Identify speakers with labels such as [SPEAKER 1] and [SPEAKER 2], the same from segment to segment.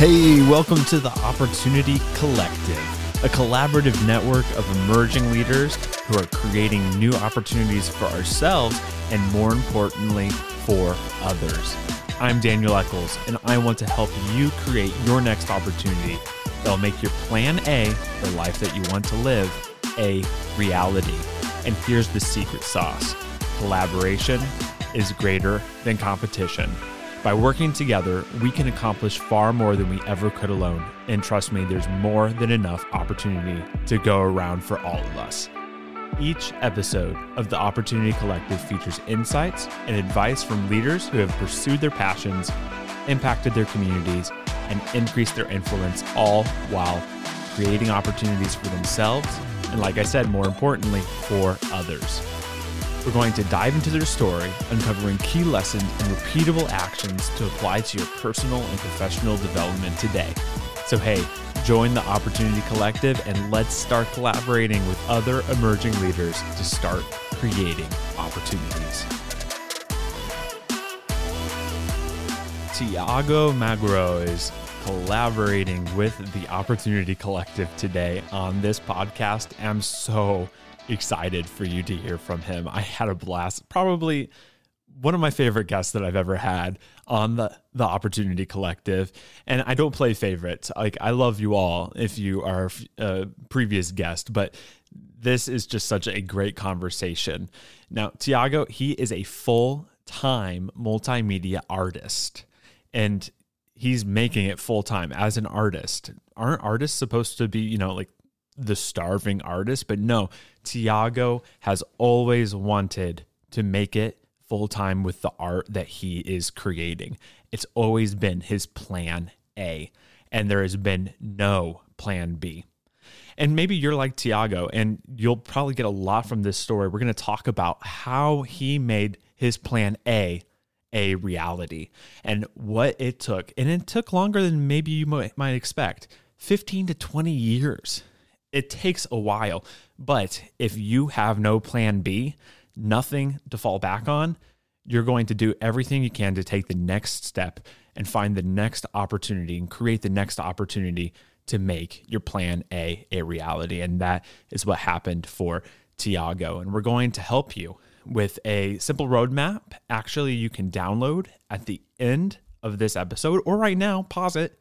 [SPEAKER 1] Hey, welcome to the Opportunity Collective, a collaborative network of emerging leaders who are creating new opportunities for ourselves and, more importantly, for others. I'm Daniel Eccles, and I want to help you create your next opportunity that'll make your plan A, the life that you want to live, a reality. And here's the secret sauce collaboration is greater than competition. By working together, we can accomplish far more than we ever could alone. And trust me, there's more than enough opportunity to go around for all of us. Each episode of the Opportunity Collective features insights and advice from leaders who have pursued their passions, impacted their communities, and increased their influence, all while creating opportunities for themselves and, like I said, more importantly, for others. We're going to dive into their story, uncovering key lessons and repeatable actions to apply to your personal and professional development today. So, hey, join the Opportunity Collective and let's start collaborating with other emerging leaders to start creating opportunities. Tiago Magro is collaborating with the Opportunity Collective today on this podcast. I'm so excited for you to hear from him. I had a blast. Probably one of my favorite guests that I've ever had on the the Opportunity Collective. And I don't play favorites. Like I love you all if you are a previous guest, but this is just such a great conversation. Now, Tiago, he is a full-time multimedia artist. And he's making it full time as an artist. Aren't artists supposed to be, you know, like the starving artist? But no, Tiago has always wanted to make it full time with the art that he is creating. It's always been his plan A, and there has been no plan B. And maybe you're like Tiago, and you'll probably get a lot from this story. We're going to talk about how he made his plan A a reality and what it took. And it took longer than maybe you might, expect 15 to 20 years. It takes a while. But if you have no plan B, nothing to fall back on, you're going to do everything you can to take the next step and find the next opportunity and create the next opportunity to make your plan A a reality. And that is what happened for Tiago. And we're going to help you with a simple roadmap. Actually, you can download at the end of this episode or right now, pause it,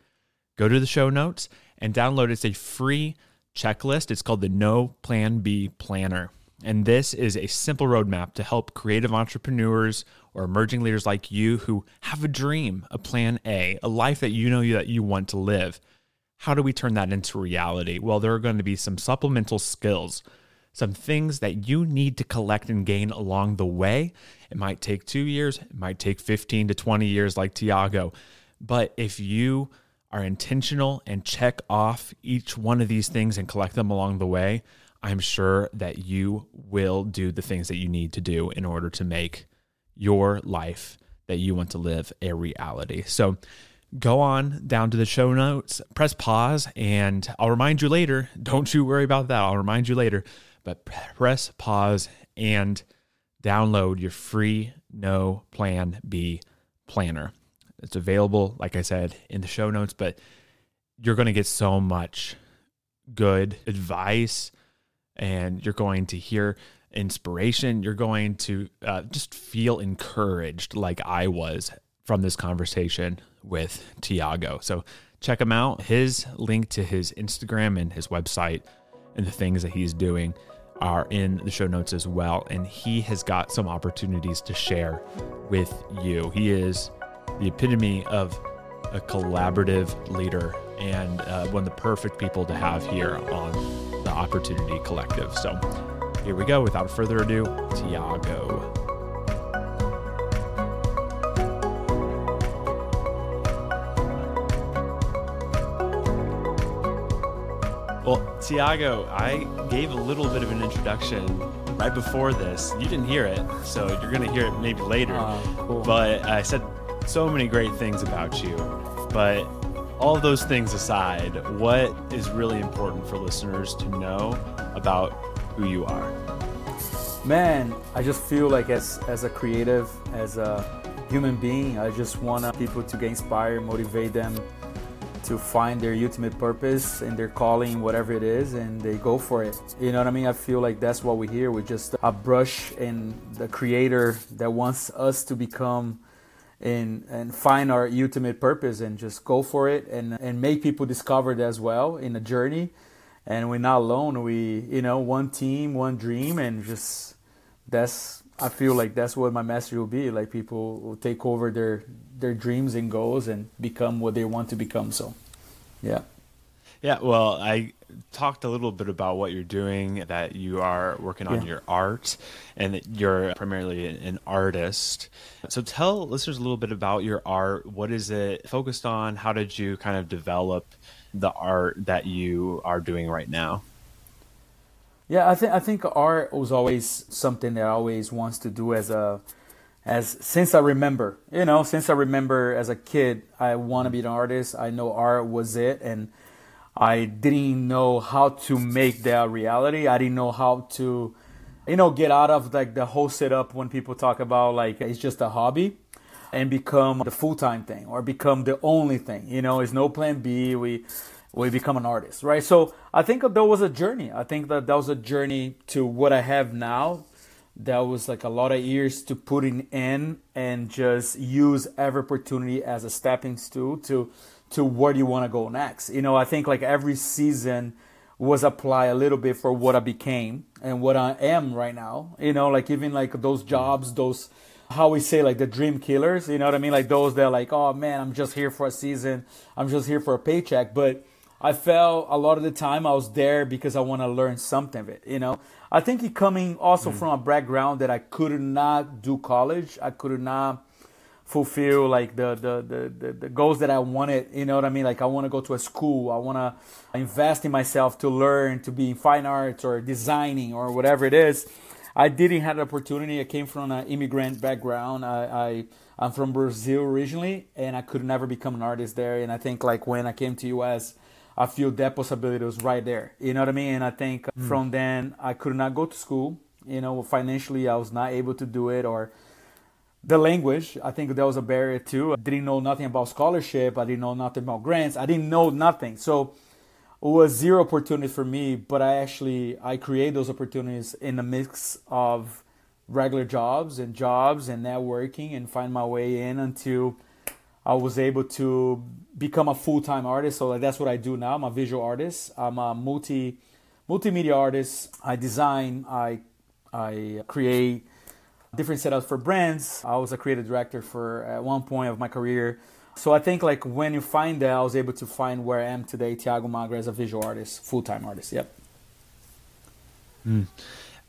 [SPEAKER 1] go to the show notes and download. It's a free checklist. It's called the No Plan B Planner. And this is a simple roadmap to help creative entrepreneurs or emerging leaders like you who have a dream, a plan A, a life that you know that you want to live. How do we turn that into reality? Well, there are going to be some supplemental skills some things that you need to collect and gain along the way. It might take two years, it might take 15 to 20 years, like Tiago. But if you are intentional and check off each one of these things and collect them along the way, I'm sure that you will do the things that you need to do in order to make your life that you want to live a reality. So, go on down to the show notes, press pause, and I'll remind you later. Don't you worry about that. I'll remind you later but press pause and download your free No Plan B planner. It's available, like I said, in the show notes, but you're going to get so much good advice and you're going to hear inspiration. You're going to uh, just feel encouraged, like I was from this conversation with Tiago. So check him out. His link to his Instagram and his website and the things that he's doing are in the show notes as well. And he has got some opportunities to share with you. He is the epitome of a collaborative leader and uh, one of the perfect people to have here on the Opportunity Collective. So here we go. Without further ado, Tiago. Well, Tiago, I gave a little bit of an introduction right before this. You didn't hear it, so you're going to hear it maybe later. Uh, cool. But I said so many great things about you. But all those things aside, what is really important for listeners to know about who you are?
[SPEAKER 2] Man, I just feel like as as a creative, as a human being, I just want people to get inspired, motivate them to find their ultimate purpose and their calling, whatever it is, and they go for it. You know what I mean? I feel like that's what we hear. We're just a brush and the creator that wants us to become and and find our ultimate purpose and just go for it and and make people discover it as well in a journey. And we're not alone. We you know one team, one dream, and just that's I feel like that's what my message will be. Like people will take over their their dreams and goals and become what they want to become. So, yeah.
[SPEAKER 1] Yeah, well, I talked a little bit about what you're doing, that you are working on yeah. your art, and that you're primarily an artist. So tell listeners a little bit about your art. What is it focused on? How did you kind of develop the art that you are doing right now?
[SPEAKER 2] Yeah, I think I think art was always something that I always wants to do as a as since I remember, you know, since I remember as a kid, I want to be an artist. I know art was it, and I didn't know how to make that reality. I didn't know how to, you know, get out of like the whole setup when people talk about like it's just a hobby and become the full time thing or become the only thing. You know, it's no plan B. We we become an artist, right? So I think that was a journey. I think that that was a journey to what I have now. That was like a lot of years to put in and just use every opportunity as a stepping stool to to where do you want to go next. You know, I think like every season was apply a little bit for what I became and what I am right now. You know, like even like those jobs, those how we say like the dream killers. You know what I mean? Like those that are like, oh man, I'm just here for a season. I'm just here for a paycheck, but I felt a lot of the time I was there because I want to learn something of it. You know, I think it coming also mm. from a background that I could not do college. I could not fulfill like the, the the, the the goals that I wanted. You know what I mean? Like I want to go to a school. I want to invest in myself to learn to be in fine arts or designing or whatever it is. I didn't have the opportunity. I came from an immigrant background. I, I I'm from Brazil originally, and I could never become an artist there. And I think like when I came to US I feel that possibility was right there. You know what I mean? And I think mm. from then I could not go to school. You know, financially I was not able to do it or the language, I think that was a barrier too. I didn't know nothing about scholarship. I didn't know nothing about grants. I didn't know nothing. So it was zero opportunity for me, but I actually I create those opportunities in a mix of regular jobs and jobs and networking and find my way in until I was able to become a full-time artist. So that's what I do now. I'm a visual artist. I'm a multi multimedia artist. I design. I I create different setups for brands. I was a creative director for at one point of my career. So I think like when you find that, I was able to find where I am today, Tiago Magro, as a visual artist, full-time artist. Yep.
[SPEAKER 1] Mm.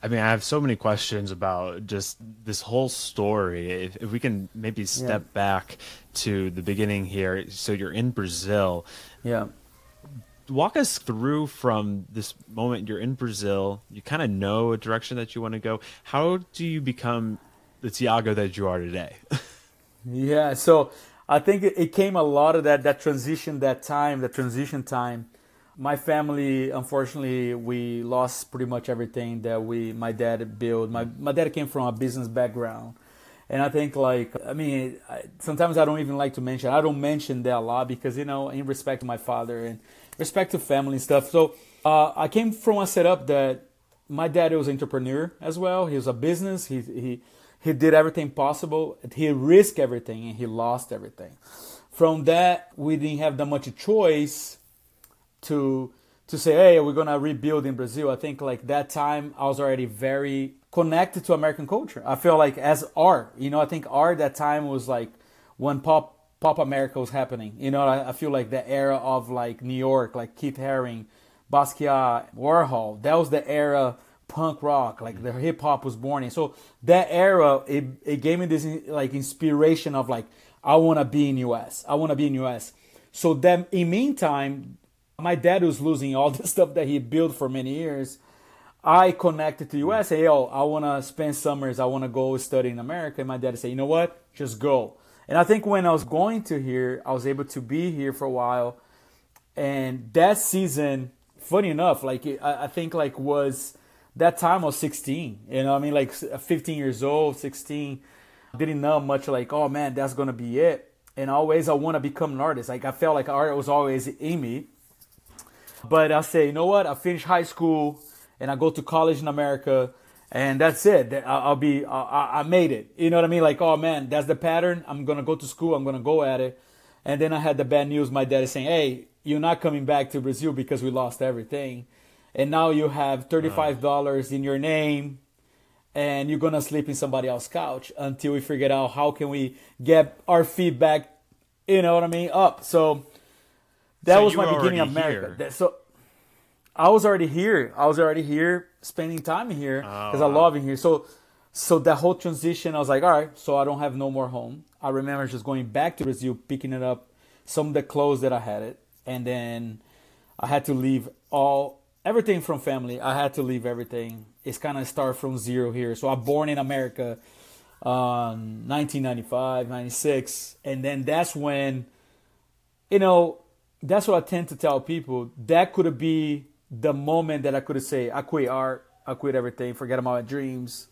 [SPEAKER 1] I mean, I have so many questions about just this whole story. If, if we can maybe step yeah. back to the beginning here. So you're in Brazil.
[SPEAKER 2] Yeah.
[SPEAKER 1] Walk us through from this moment you're in Brazil. You kind of know a direction that you want to go. How do you become the Tiago that you are today?
[SPEAKER 2] yeah. So I think it, came a lot of that that transition, that time, that transition time my family unfortunately we lost pretty much everything that we my dad built my my dad came from a business background and i think like i mean sometimes i don't even like to mention i don't mention that a lot because you know in respect to my father and respect to family and stuff. So uh, i came from a setup that my dad was an entrepreneur as well. He was a business. He he he did everything possible. He risked everything and he lost everything. From that we didn't have that much choice to to say, hey, we're gonna rebuild in Brazil. I think like that time I was already very connected to American culture. I feel like as art, you know, I think art that time was like when pop pop America was happening. You know, I, I feel like the era of like New York, like Keith Haring, Basquiat, Warhol. That was the era punk rock, like the mm. hip hop was born in. So that era, it, it gave me this like inspiration of like I want to be in US. I want to be in US. So then, in meantime, my dad was losing all the stuff that he built for many years. I connected to US, say, mm. yo, I want to spend summers, I want to go study in America. And my dad said, you know what, just go. And I think when I was going to here, I was able to be here for a while. And that season, funny enough, like I think like was that time I was 16. You know, I mean, like 15 years old, 16. Didn't know much. Like, oh man, that's gonna be it and always I want to become an artist. Like I felt like art was always in me. But I say, you know what? I finish high school and I go to college in America, and that's it. I'll be, I, I made it. You know what I mean? Like, oh man, that's the pattern. I'm gonna go to school. I'm gonna go at it. And then I had the bad news. My dad is saying, hey, you're not coming back to Brazil because we lost everything, and now you have thirty-five dollars in your name and you're gonna sleep in somebody else's couch until we figure out how can we get our feedback you know what i mean up so that so was my beginning of america that, so i was already here i was already here spending time here because oh, wow. i love it here so so that whole transition i was like all right so i don't have no more home i remember just going back to brazil picking it up some of the clothes that i had it and then i had to leave all everything from family i had to leave everything it's kind of start from zero here. So I'm born in America, um, 1995, 96, and then that's when, you know, that's what I tend to tell people. That could be the moment that I could say, I quit art, I quit everything, forget about my dreams,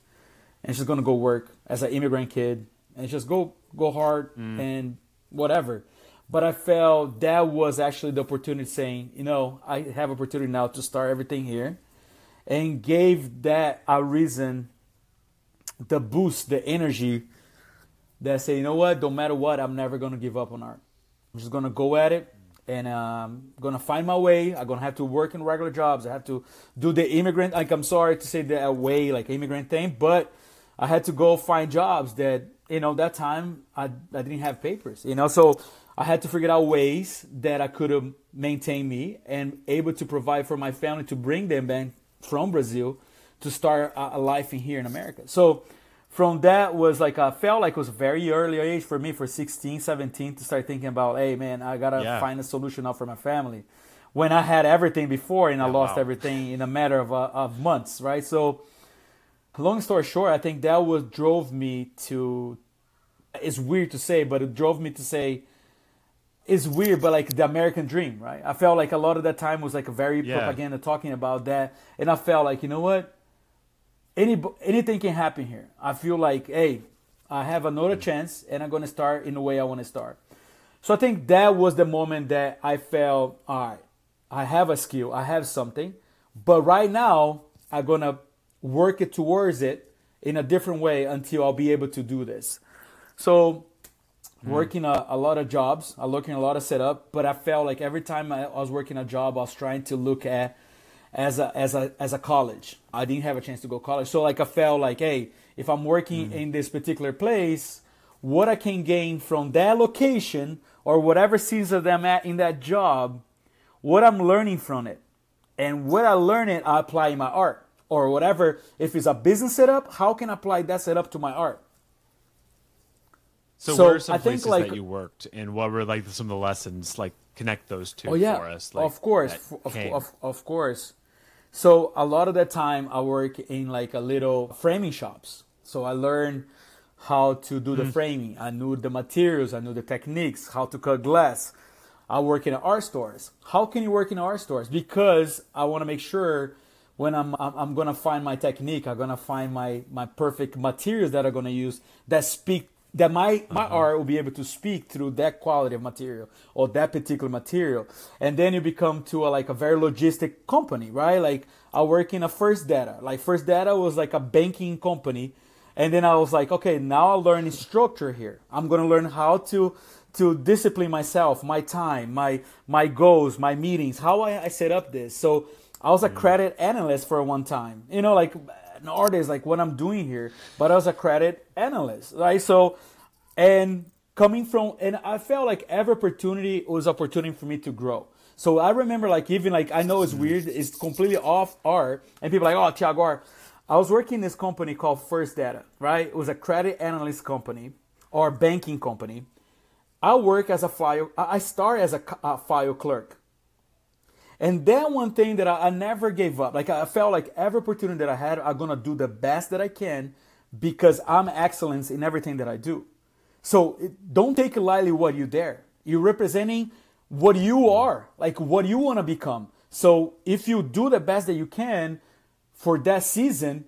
[SPEAKER 2] and just gonna go work as an immigrant kid and just go go hard mm. and whatever. But I felt that was actually the opportunity saying, you know, I have opportunity now to start everything here and gave that a reason, the boost, the energy that say, you know what, don't matter what, I'm never gonna give up on art. I'm just gonna go at it and um, I'm gonna find my way. I'm gonna have to work in regular jobs. I have to do the immigrant. Like I'm sorry to say that way, like immigrant thing, but I had to go find jobs that you know that time I I didn't have papers. You know, so I had to figure out ways that I could maintain me and able to provide for my family to bring them back from Brazil to start a, life in here in America. So from that was like I felt like it was very early age for me for 16, 17 to start thinking about, hey man, I gotta yeah. find a solution now for my family. When I had everything before and I lost wow. everything in a matter of, uh, of months, right? So long story short, I think that was drove me to. It's weird to say, but it drove me to say, It's weird, but like the American dream, right? I felt like a lot of that time was like a very yeah. propaganda talking about that, and I felt like you know what, any anything can happen here. I feel like hey, I have another chance, and I'm gonna start in the way I want to start. So I think that was the moment that I felt all right. I have a skill, I have something, but right now I'm gonna work it towards it in a different way until I'll be able to do this. So mm. working a, a, lot of jobs. I looking a lot of setup, but I felt like every time I, I was working a job, I was trying to look at as a as a as a college. I didn't have a chance to go college, so like I felt like, hey, if I'm working mm. in this particular place, what I can gain from that location or whatever season that I'm at in that job, what I'm learning from it, and what I learn it, I apply in my art or whatever. If it's a business setup, how can I apply that setup to my art?
[SPEAKER 1] So, so where are some I places think, like, that you worked, and what were like some of the lessons? Like connect those two oh, yeah, for us. Like,
[SPEAKER 2] of course, of, of, of course. So a lot of the time I work in like a little framing shops. So I learned how to do the mm. framing. I knew the materials. I knew the techniques. How to cut glass. I work in art stores. How can you work in art stores? Because I want to make sure when I'm, I'm, I'm gonna find my technique, I'm gonna find my my perfect materials that I'm gonna use that speak that my my uh-huh. art will be able to speak through that quality of material or that particular material. And then you become to a, like a very logistic company right? Like i work in a first data. Like first data was like a banking company. And then i was like okay now i learn structure here. I'm going to learn how to to discipline myself my time my my goals my meetings how i, I set up this. So i was a mm. credit analyst for one time. You know like an artist like what I'm doing here, but as a credit analyst, right? So, and coming from, and I felt like every opportunity was opportunity for me to grow. So I remember like even like I know it's weird, it's completely off art, and people like, oh Tiago art. I was working in this company called First Data, right? It was a credit analyst company or banking company. I work as a file. I start as a, a file clerk. And then one thing that I, I, never gave up, like I felt like every opportunity that I had, I'm gonna do the best that I can because I'm excellence in everything that I do. So don't take lightly what you dare. You're representing what you are, like what you want to become. So if you do the best that you can for that season,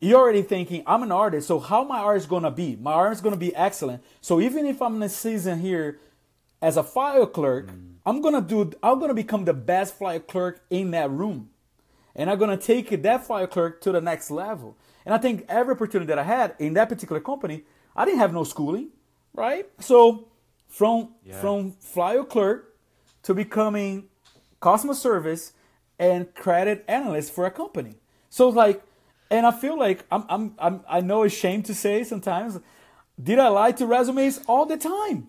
[SPEAKER 2] you're already thinking, I'm an artist, so how my art is gonna be? My art is gonna be excellent. So even if I'm in a season here as a file clerk, mm. I'm gonna do I'm gonna become the best file clerk in that room. And I'm gonna take that file clerk to the next level. And I think every opportunity that I had in that particular company, I didn't have no schooling, right? So from yeah. from file clerk to becoming customer service and credit analyst for a company. So like and I feel like I'm, I'm, I'm, I know it's shame to say sometimes. Did I lie to resumes all the time?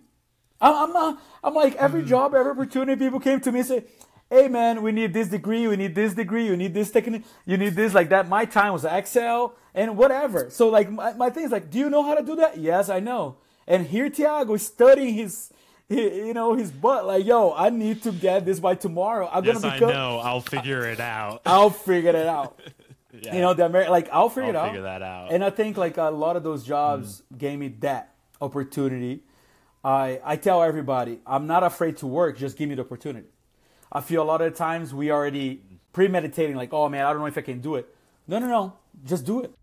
[SPEAKER 2] I'm not. I'm like every mm. job, every opportunity. People came to me and say, "Hey, man, we need this degree. We need this degree. You need this technique. You need this like that." My time was Excel and whatever. So like my, my thing is like, do you know how to do that? Yes, I know. And here Tiago is studying his you know, his butt. Like, yo, I need to get this by tomorrow. I'm
[SPEAKER 1] yes,
[SPEAKER 2] gonna become.
[SPEAKER 1] I know. I'll figure it out.
[SPEAKER 2] I'll figure it out. Yeah. You know, the Amer- like I'll figure
[SPEAKER 1] I'll
[SPEAKER 2] it out.
[SPEAKER 1] Figure that out.
[SPEAKER 2] And I think like a lot of those jobs mm. gave me that opportunity. I I tell everybody, I'm not afraid to work. Just give me the opportunity. I feel a lot of times we already premeditating, like, oh man, I don't know if I can do it. No, no, no, just do it.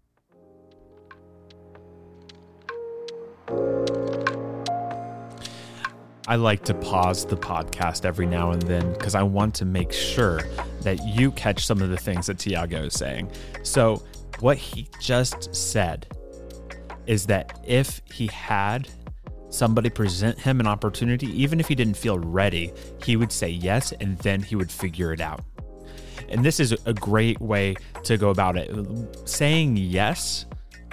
[SPEAKER 1] I like to pause the podcast every now and then because I want to make sure that you catch some of the things that Tiago is saying. So, what he just said is that if he had somebody present him an opportunity, even if he didn't feel ready, he would say yes and then he would figure it out. And this is a great way to go about it. Saying yes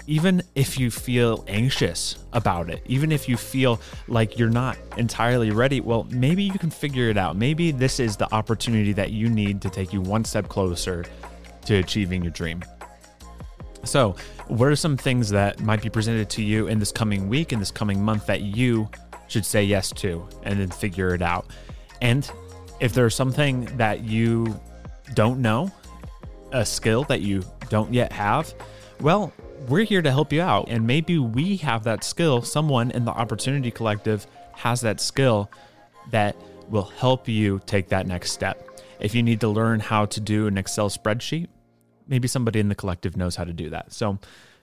[SPEAKER 1] even if you feel anxious about it, even if you feel like you're not entirely ready, well, maybe you can figure it out. Maybe this is the opportunity that you need to take you one step closer to achieving your dream. So, what are some things that might be presented to you in this coming week, in this coming month, that you should say yes to and then figure it out? And if there's something that you don't know, a skill that you don't yet have, well, we're here to help you out. And maybe we have that skill. Someone in the Opportunity Collective has that skill that will help you take that next step. If you need to learn how to do an Excel spreadsheet, maybe somebody in the collective knows how to do that. So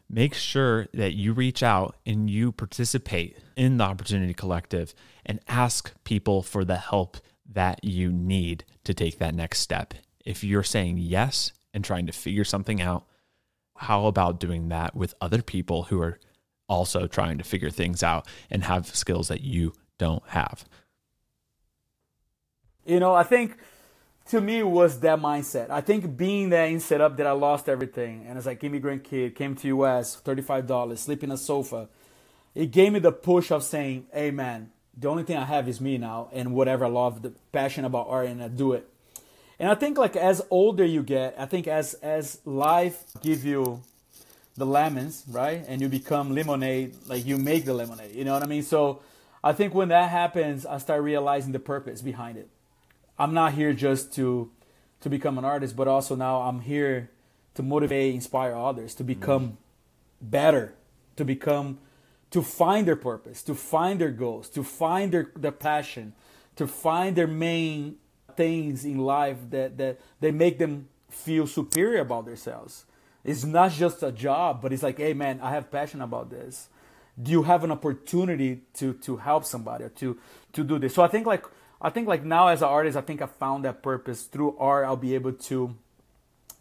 [SPEAKER 1] make sure that you reach out and you participate in the Opportunity Collective and ask people for the help that you need to take that next step. If you're saying yes and trying to figure something out, how about doing that with other people who are also trying to figure things out and have skills that you don't have?
[SPEAKER 2] You know, I think to me was that mindset. I think being there in setup that I lost everything and as like immigrant kid, came to US, $35, sleep in a sofa. It gave me the push of saying, hey man, the only thing I have is me now and whatever I love, the passion about art and I do it. And I think like as older you get, I think as as life give you the lemons, right? And you become lemonade, like you make the lemonade. You know what I mean? So I think when that happens, I start realizing the purpose behind it. I'm not here just to to become an artist, but also now I'm here to motivate, inspire others to become mm. better, to become to find their purpose, to find their goals, to find their, their passion, to find their main things in life that, that they make them feel superior about themselves. It's not just a job, but it's like, hey man, I have passion about this. Do you have an opportunity to to help somebody or to to do this? So I think like I think like now as an artist, I think I found that purpose through art. I'll be able to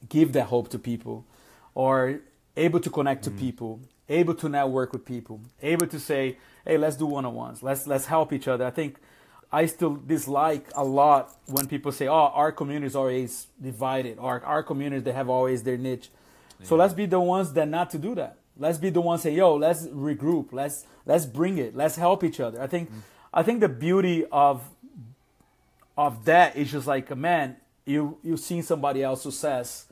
[SPEAKER 2] give that hope to people, or able to connect to mm. people, able to network with people, able to say, hey, let's do one on ones. Let's let's help each other. I think I still dislike a lot when people say, "Oh, our community is always divided," or "Our communities they have always their niche." Yeah. So let's be the ones that not to do that. Let's be the ones say, "Yo, let's regroup. Let's let's bring it. Let's help each other." I think mm. I think the beauty of of that is just like, a man, you you seen somebody else success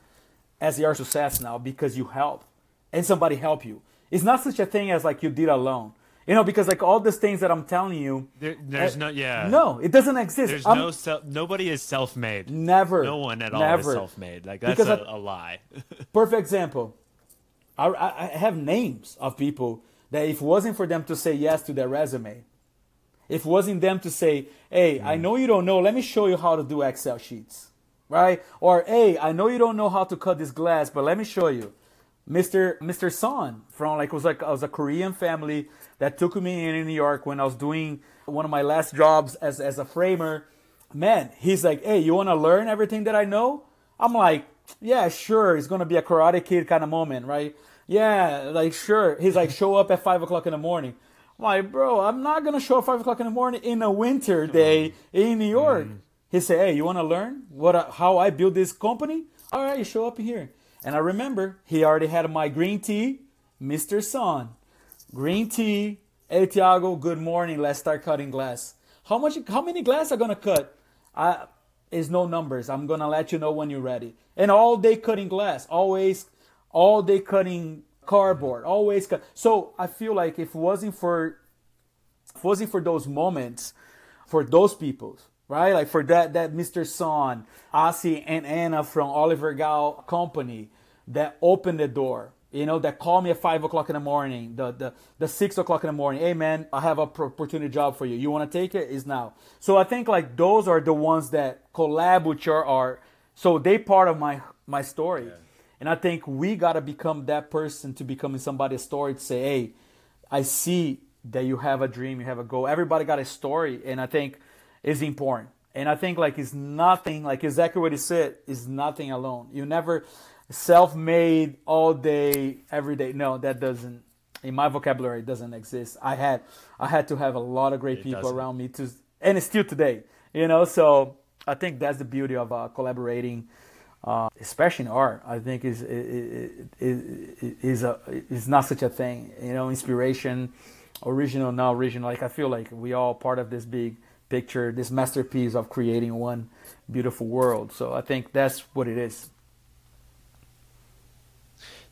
[SPEAKER 2] as your success now because you help and somebody help you. It's not such a thing as like you did alone you know, because like all these things that I'm telling you,
[SPEAKER 1] there, there's uh, no, yeah,
[SPEAKER 2] no, it doesn't exist.
[SPEAKER 1] There's I'm, no self. Nobody is self-made.
[SPEAKER 2] Never.
[SPEAKER 1] No one at all is self-made. Like that's a, a, lie.
[SPEAKER 2] perfect example. I, I have names of people that if it wasn't for them to say yes to their resume, if it wasn't them to say, "Hey, mm. I know you don't know. Let me show you how to do Excel sheets," right? Or, "Hey, I know you don't know how to cut this glass, but let me show you." Mr. Mr. Son from like it was like I was a Korean family that took me in in New York when I was doing one of my last jobs as as a framer. Man, he's like, "Hey, you want to learn everything that I know?" I'm like, "Yeah, sure." It's gonna be a Karate Kid kind of moment, right? Yeah, like sure. He's like, "Show up at five o'clock in the morning." I'm bro, I'm not gonna show up five o'clock in the morning in a winter day in New York. Mm. He said, "Hey, you want to learn what how I build this company?" All right, you show up here. And I remember he already had my green tea, Mr. Son. Green tea, hey Tiago, good morning. Let's start cutting glass. How much how many glass are gonna cut? I is no numbers. I'm gonna let you know when you're ready. And all day cutting glass, always all day cutting cardboard, always. So I feel like if it wasn't for if wasn't for those moments, for those people, right? Like for that that Mr. Son, Asi and Anna from Oliver Gal Company, that opened the door you know, that called me at five o'clock in the morning, the, the, the six o'clock in the morning. Hey man, I have a opportunity job for you. You want to take it? Is now. So I think like those are the ones that collab with your art. So they part of my, my story. Yeah. And I think we got to become that person to becoming somebody's story to say, Hey, I see that you have a dream, you have a goal. Everybody got a story. And I think it's important. And I think like it's nothing, like exactly what he said, is nothing alone. You never, self-made all day every day no that doesn't in my vocabulary it doesn't exist i had i had to have a lot of great it people doesn't. around me to and it's still today you know so i think that's the beauty of uh, collaborating uh, especially in art i think is is a is not such a thing you know inspiration original not original like i feel like we all part of this big picture this masterpiece of creating one beautiful world so i think that's what it is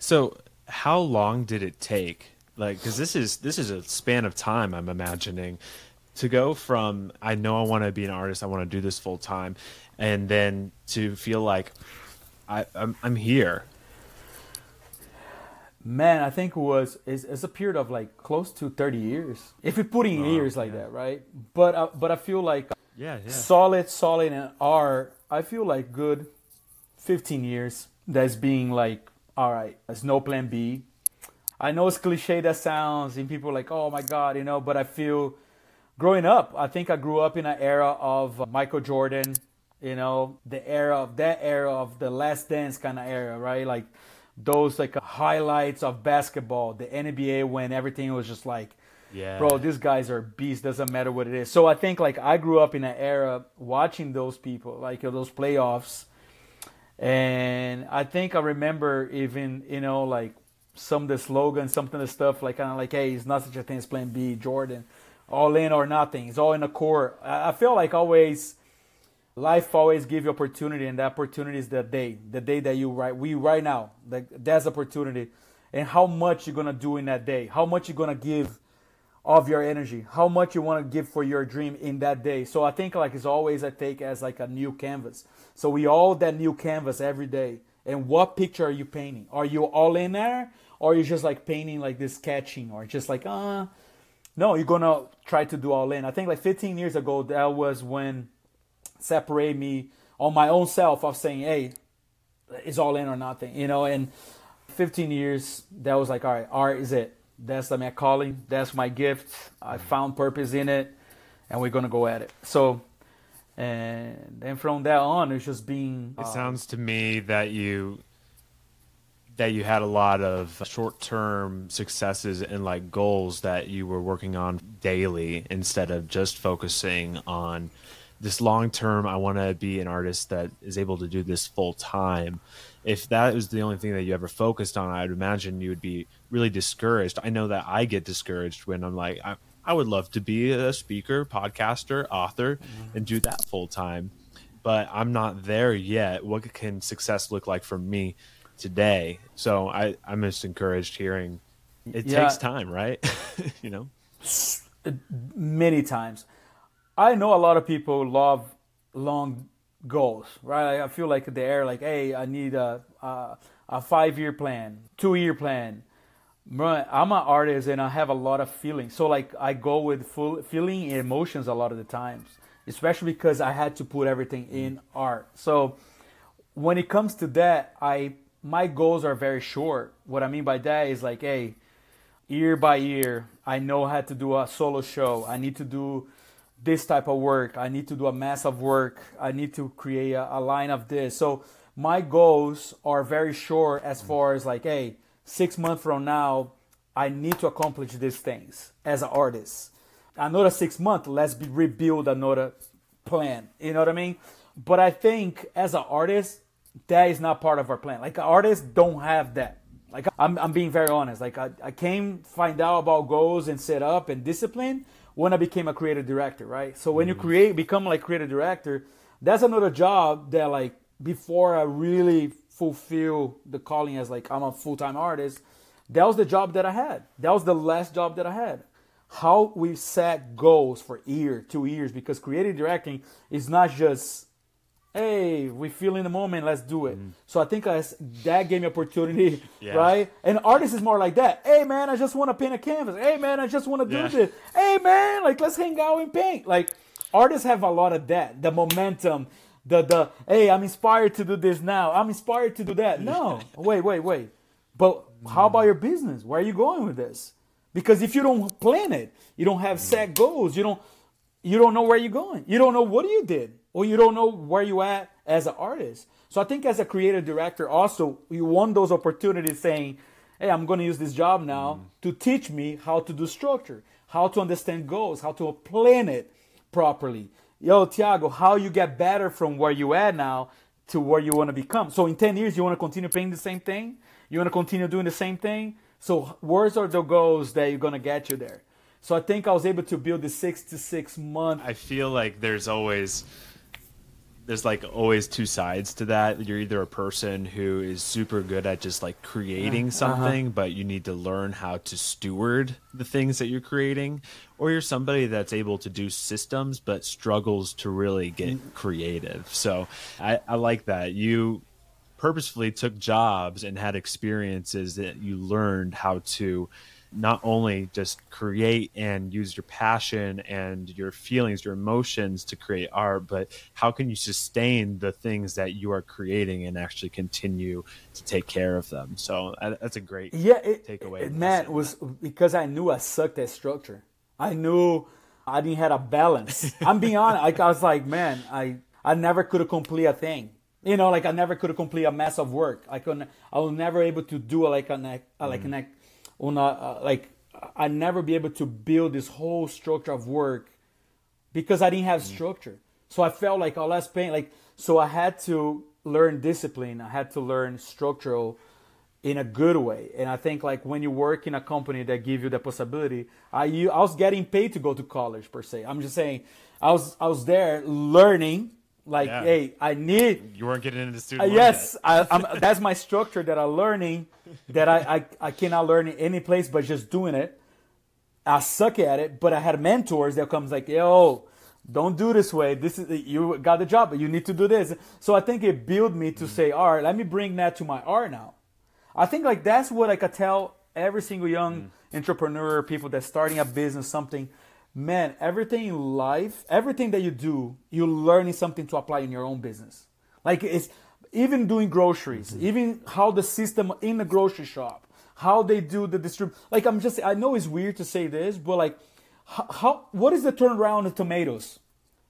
[SPEAKER 1] so, how long did it take? Like, because this is this is a span of time. I'm imagining to go from I know I want to be an artist, I want to do this full time, and then to feel like I, I'm, I'm here.
[SPEAKER 2] Man, I think it was it's, it's, a period of like close to 30 years. If you put in oh, years like yeah. that, right? But uh, but I feel like
[SPEAKER 1] yeah, yeah,
[SPEAKER 2] solid, solid in art. I feel like good 15 years. That's being like all right, there's no plan B. I know it's cliche that sounds, and people are like, oh my God, you know, but I feel growing up, I think I grew up in an era of Michael Jordan, you know, the era of that era of the last dance kind of era, right? Like those like highlights of basketball, the NBA when everything was just like, yeah. bro, these guys are beasts, doesn't matter what it is. So I think like I grew up in an era watching those people, like those playoffs and I think I remember even, you know, like some of the slogans, something of the stuff like kind of like, hey, it's not such a thing as playing B, Jordan, all in or nothing. It's all in the core. I feel like always, life always give you opportunity, and the opportunity is the day, the day that you right, we right now, like that's opportunity, and how much you're gonna do in that day, how much you're gonna give of your energy, how much you want to give for your dream in that day. So I think like it's always I take as like a new canvas. So we all that new canvas every day. And what picture are you painting? Are you all in there? Or are you just like painting like this sketching or just like uh no, you're gonna try to do all in. I think like 15 years ago that was when separate me on my own self of saying, hey, it's all in or nothing, you know, and 15 years that was like, all right, art is it that's my calling. That's my gift. I found purpose in it, and we're gonna go at it. So, and then from that on, it's just being.
[SPEAKER 1] It uh, sounds to me that you that you had a lot of short-term successes and like goals that you were working on daily instead of just focusing on this long term i want to be an artist that is able to do this full time. If that was the only thing that you ever focused on i'd imagine you would be really discouraged. I know that i get discouraged when i'm like i, I would love to be a speaker podcaster author mm-hmm. and do that full time but i'm not there yet. What can success look like for me today? So i i'm just encouraged hearing it yeah. takes time right? You know?
[SPEAKER 2] Many times I know a lot of people love long goals, right? I feel like they're like, hey, I need a a, a five year plan, two year plan. I'm an artist and I have a lot of feelings, so like I go with full feeling emotions a lot of the times, especially because I had to put everything mm. in art. So when it comes to that, I my goals are very short. What I mean by that is like, hey, year by year, I know how to do a solo show. I need to do this type of work. I need to do a mass of work. I need to create a, a line of this. So my goals are very short as mm. far as like, hey, six months from now, I need to accomplish these things as an artist. Another six months, let's be, rebuild another plan. You know what I mean? But I think as an artist, that is not part of our plan. Like artists don't have that. Like I'm, I'm being very honest. Like I, I came find out about goals and set up and discipline when I became a creative director, right? So when mm-hmm. you create, become like creative director, that's another job that like before I really fulfill the calling as like I'm a full time artist, that was the job that I had. That was the last job that I had. How we set goals for year, two years, because creative directing is not just hey, we feel in the moment, let's do it. Mm. So I think I, that gave me opportunity, yeah. right? And artist is more like that. Hey man, I just want to paint a canvas. Hey man, I just want to do yeah. this. Hey man, like let's hang out and paint. Like artists have a lot of that, the momentum, the the hey, I'm inspired to do this now. I'm inspired to do that. No, wait, wait, wait. But how about your business? Where are you going with this? Because if you don't plan it, you don't have set goals. You don't you don't know where you're going. You don't know what you did or you don't know where you at as an artist. So I think as a creative director, also you want those opportunities saying, "Hey, I'm going to use this job now mm. to teach me how to do structure, how to understand goals, how to plan it properly." Yo, Tiago, how you get better from where you at now to where you want to become. So in 10 years, you want to continue paying the same thing? You want to continue doing the same thing? So where's are the goals that you're going to get you there? So I think I was able to build the six to six month.
[SPEAKER 1] I feel like there's always there's like always two sides to that. You're either a person who is super good at just like creating uh-huh. something, uh-huh. but you need to learn how to steward the things that you're creating, or you're somebody that's able to do systems but struggles to really get mm. creative. So I, I like that. You purposefully took jobs and had experiences that you learned how to not only just create and use your passion and your feelings, your emotions to create art, but how can you sustain the things that you are creating and actually continue to take care of them? So uh, that's a great
[SPEAKER 2] yeah it, takeaway. It, man, was because I knew I sucked at structure. I knew I didn't have a balance. I'm being honest. Like I was like, man, I I never could complete a thing. You know, like I never could complete a mess of work. I couldn't. I was never able to do like a like mm. an una, uh, like I never be able to build this whole structure of work because I didn't have mm. structure. So I felt like oh let's paint like so I had to learn discipline. I had to learn structural in a good way. And I think like when you work in a company that give you the possibility, I you, I was getting paid to go to college per se. I'm just saying I was I was there learning like, yeah. hey, I need.
[SPEAKER 1] You weren't getting into student.
[SPEAKER 2] Uh, yes, I, am that's my structure that I'm learning. That I, I I cannot learn in any place but just doing it. I suck at it, but I had mentors that comes like, yo, don't do this way. This is you got the job, but you need to do this. So I think it built me to mm say, all right, let me bring that to my art now. I think like that's what I could tell every single young mm entrepreneur, people that's starting a business, something man, everything in life, everything that you do, you're learning something to apply in your own business. Like it's even doing groceries, mm-hmm. even how the system in the grocery shop, how they do the distrib. Like I'm just, I know it's weird to say this, but like, how, how what is the turnaround of tomatoes?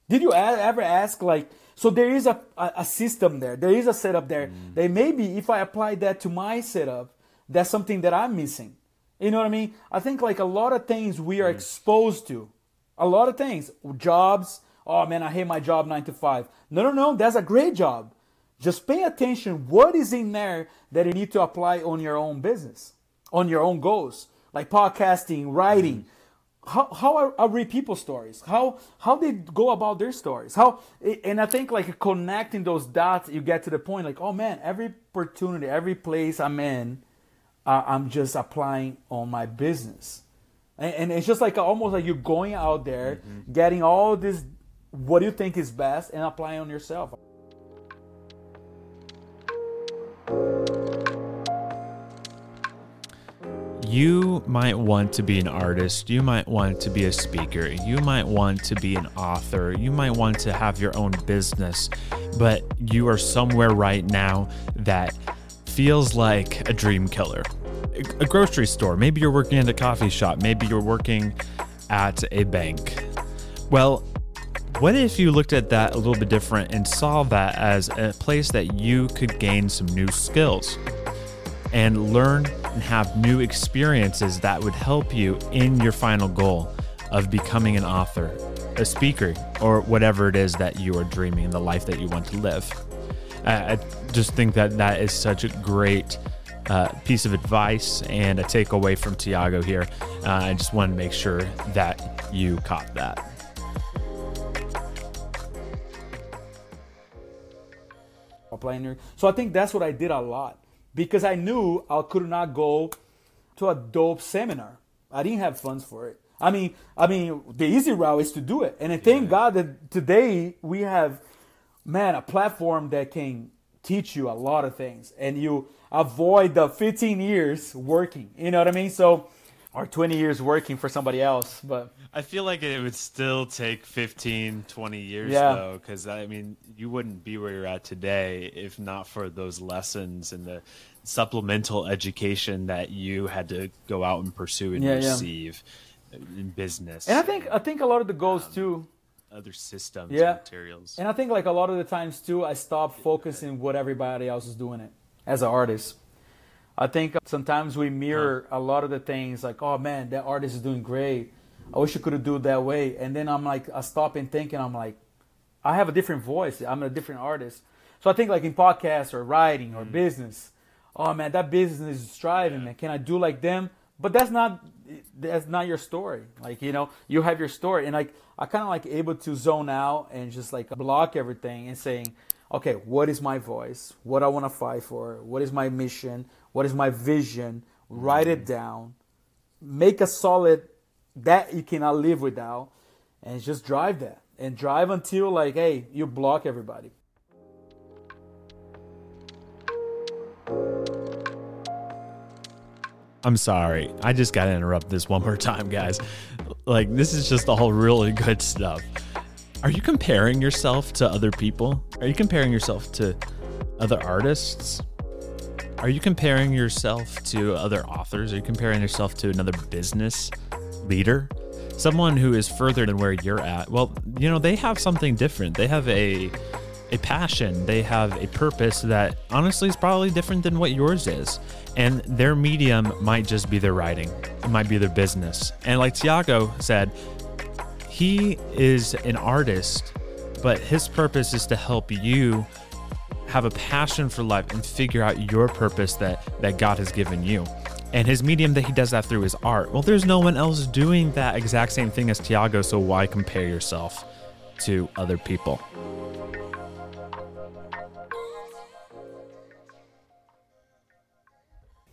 [SPEAKER 2] Did you ever ask like? So there is a, a, a system there. There is a setup there. Mm. That maybe if I apply that to my setup, that's something that I'm missing. You know what I mean? I think like a lot of things we are mm. exposed to a lot of things. Jobs. Oh man, I hate my job nine to five. No, no, no. That's a great job. Just pay attention. What is in there that you need to apply on your own business, on your own goals, like podcasting, writing. Mm-hmm. How, how are, are read people's stories? How how they go about their stories? How and I think like connecting those dots, you get to the point like, oh man, every opportunity, every place I'm in, I'm just applying on my business and, and it's just like almost like you're going out there, mm-hmm. getting all this what you think is best and applying on yourself.
[SPEAKER 1] You might want to be an artist. You might want to be a speaker. You might want to be an author. You might want to have your own business. But you are somewhere right now that feels like a dream killer. A grocery store, maybe you're working at a coffee shop, maybe you're working at a bank. Well, what if you looked at that a little bit different and saw that as a place that you could gain some new skills and learn and have new experiences that would help you in your final goal of becoming an author, a speaker, or whatever it is that you are dreaming, the life that you want to live? I just think that that is such a great uh, piece of advice and a takeaway from Tiago here. Uh, I just want to make sure that you caught that.
[SPEAKER 2] So I think that's what I did a lot because I knew I could not go to a dope seminar. I didn't have funds for it. I mean, I mean, the easy route is to do it, and thank yeah. God that today we have, man, a platform that can teach you a lot of things, and you avoid the 15 years working. You know what I mean? So, or 20 years working for somebody else, but
[SPEAKER 1] I feel like it would still take 15, 20 years yeah. though, because I mean, you wouldn't be where you're at today if not for those lessons and the supplemental education that you had to go out and pursue and yeah, receive yeah. in business.
[SPEAKER 2] And I think I think a lot of the goals um, too.
[SPEAKER 1] Other systems, yeah. materials,
[SPEAKER 2] and I think like a lot of the times too, I stop focusing what everybody else is doing it as an artist. I think sometimes we mirror huh. a lot of the things like, oh man, that artist is doing great I wish you could have do it that way. And then I'm like, I stop and think, and I'm like, I have a different voice. I'm a different artist. So I think like in podcasts or writing or mm. business, oh man, that business is striving, yeah. man. Can I do like them? But that's not that's not your story. Like you know, you have your story, and like I kind of like able to zone out and just like block everything and saying, okay, what is my voice? What I want to fight for? What is my mission? What is my vision? Write it mm. down. Make a solid that you cannot live without and just drive that and drive until like hey you block everybody
[SPEAKER 1] i'm sorry. I just gotta interrupt this one more time guys. Like this is just all really good stuff. Are you comparing yourself to other people? Are you comparing yourself to other artists? Are you comparing yourself to other authors? Are you comparing yourself to another business leader, someone who is further than where you're at, well, you know, they have something different. They have a a passion, they have a purpose that honestly is probably different than what yours is. And their medium might just be their writing. It might be their business. And like Tiago said, he is an artist, but his purpose is to help you have a passion for life and figure out your purpose that that God has given you. And his medium that he does that through is art. Well, there's no one else doing that exact same thing as Tiago, so why compare yourself to other people?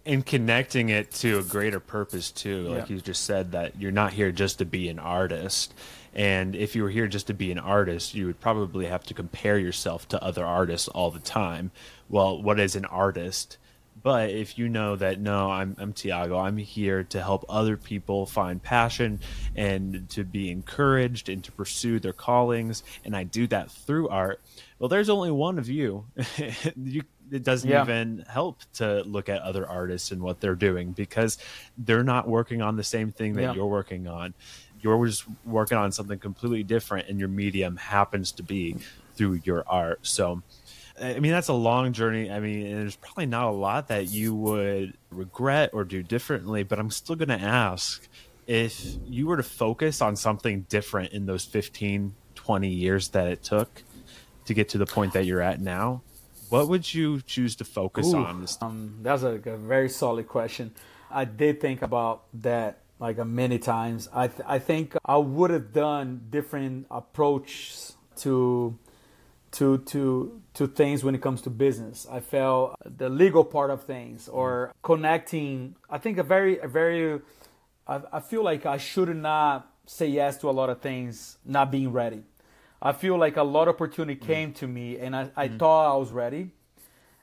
[SPEAKER 1] And connecting it to a greater purpose too like yeah. you just said that you're not here just to be an artist and if you were here just to be an artist you would probably have to compare yourself to other artists all the time well what is an artist but if you know that no, I'm I'm Tiago, I'm here to help other people find passion and to be encouraged and to pursue their callings, and I do that through art. Well, there's only one of you. you it doesn't yeah. even help to look at other artists and what they're doing because they're not working on the same thing that yeah. you're working on. You're just working on something completely different, and your medium happens to be through your art. So I mean, that's a long journey. I mean, there's probably not a lot that you would regret or do differently, but I'm still going to ask if you were to focus on something different in those 15, 20 years that it took to get to the point that you're at now, what would you choose to focus Ooh, on?
[SPEAKER 2] Um, that's a, a, very solid question. I did think about that like many times. I, th- I think I would have done different approaches to to to to things when it comes to business. I felt the legal part of things or connecting. I think a very a very. I, I feel like I should not say yes to a lot of things not being ready. I feel like a lot of opportunity mm. came to me and I, I mm. thought I was ready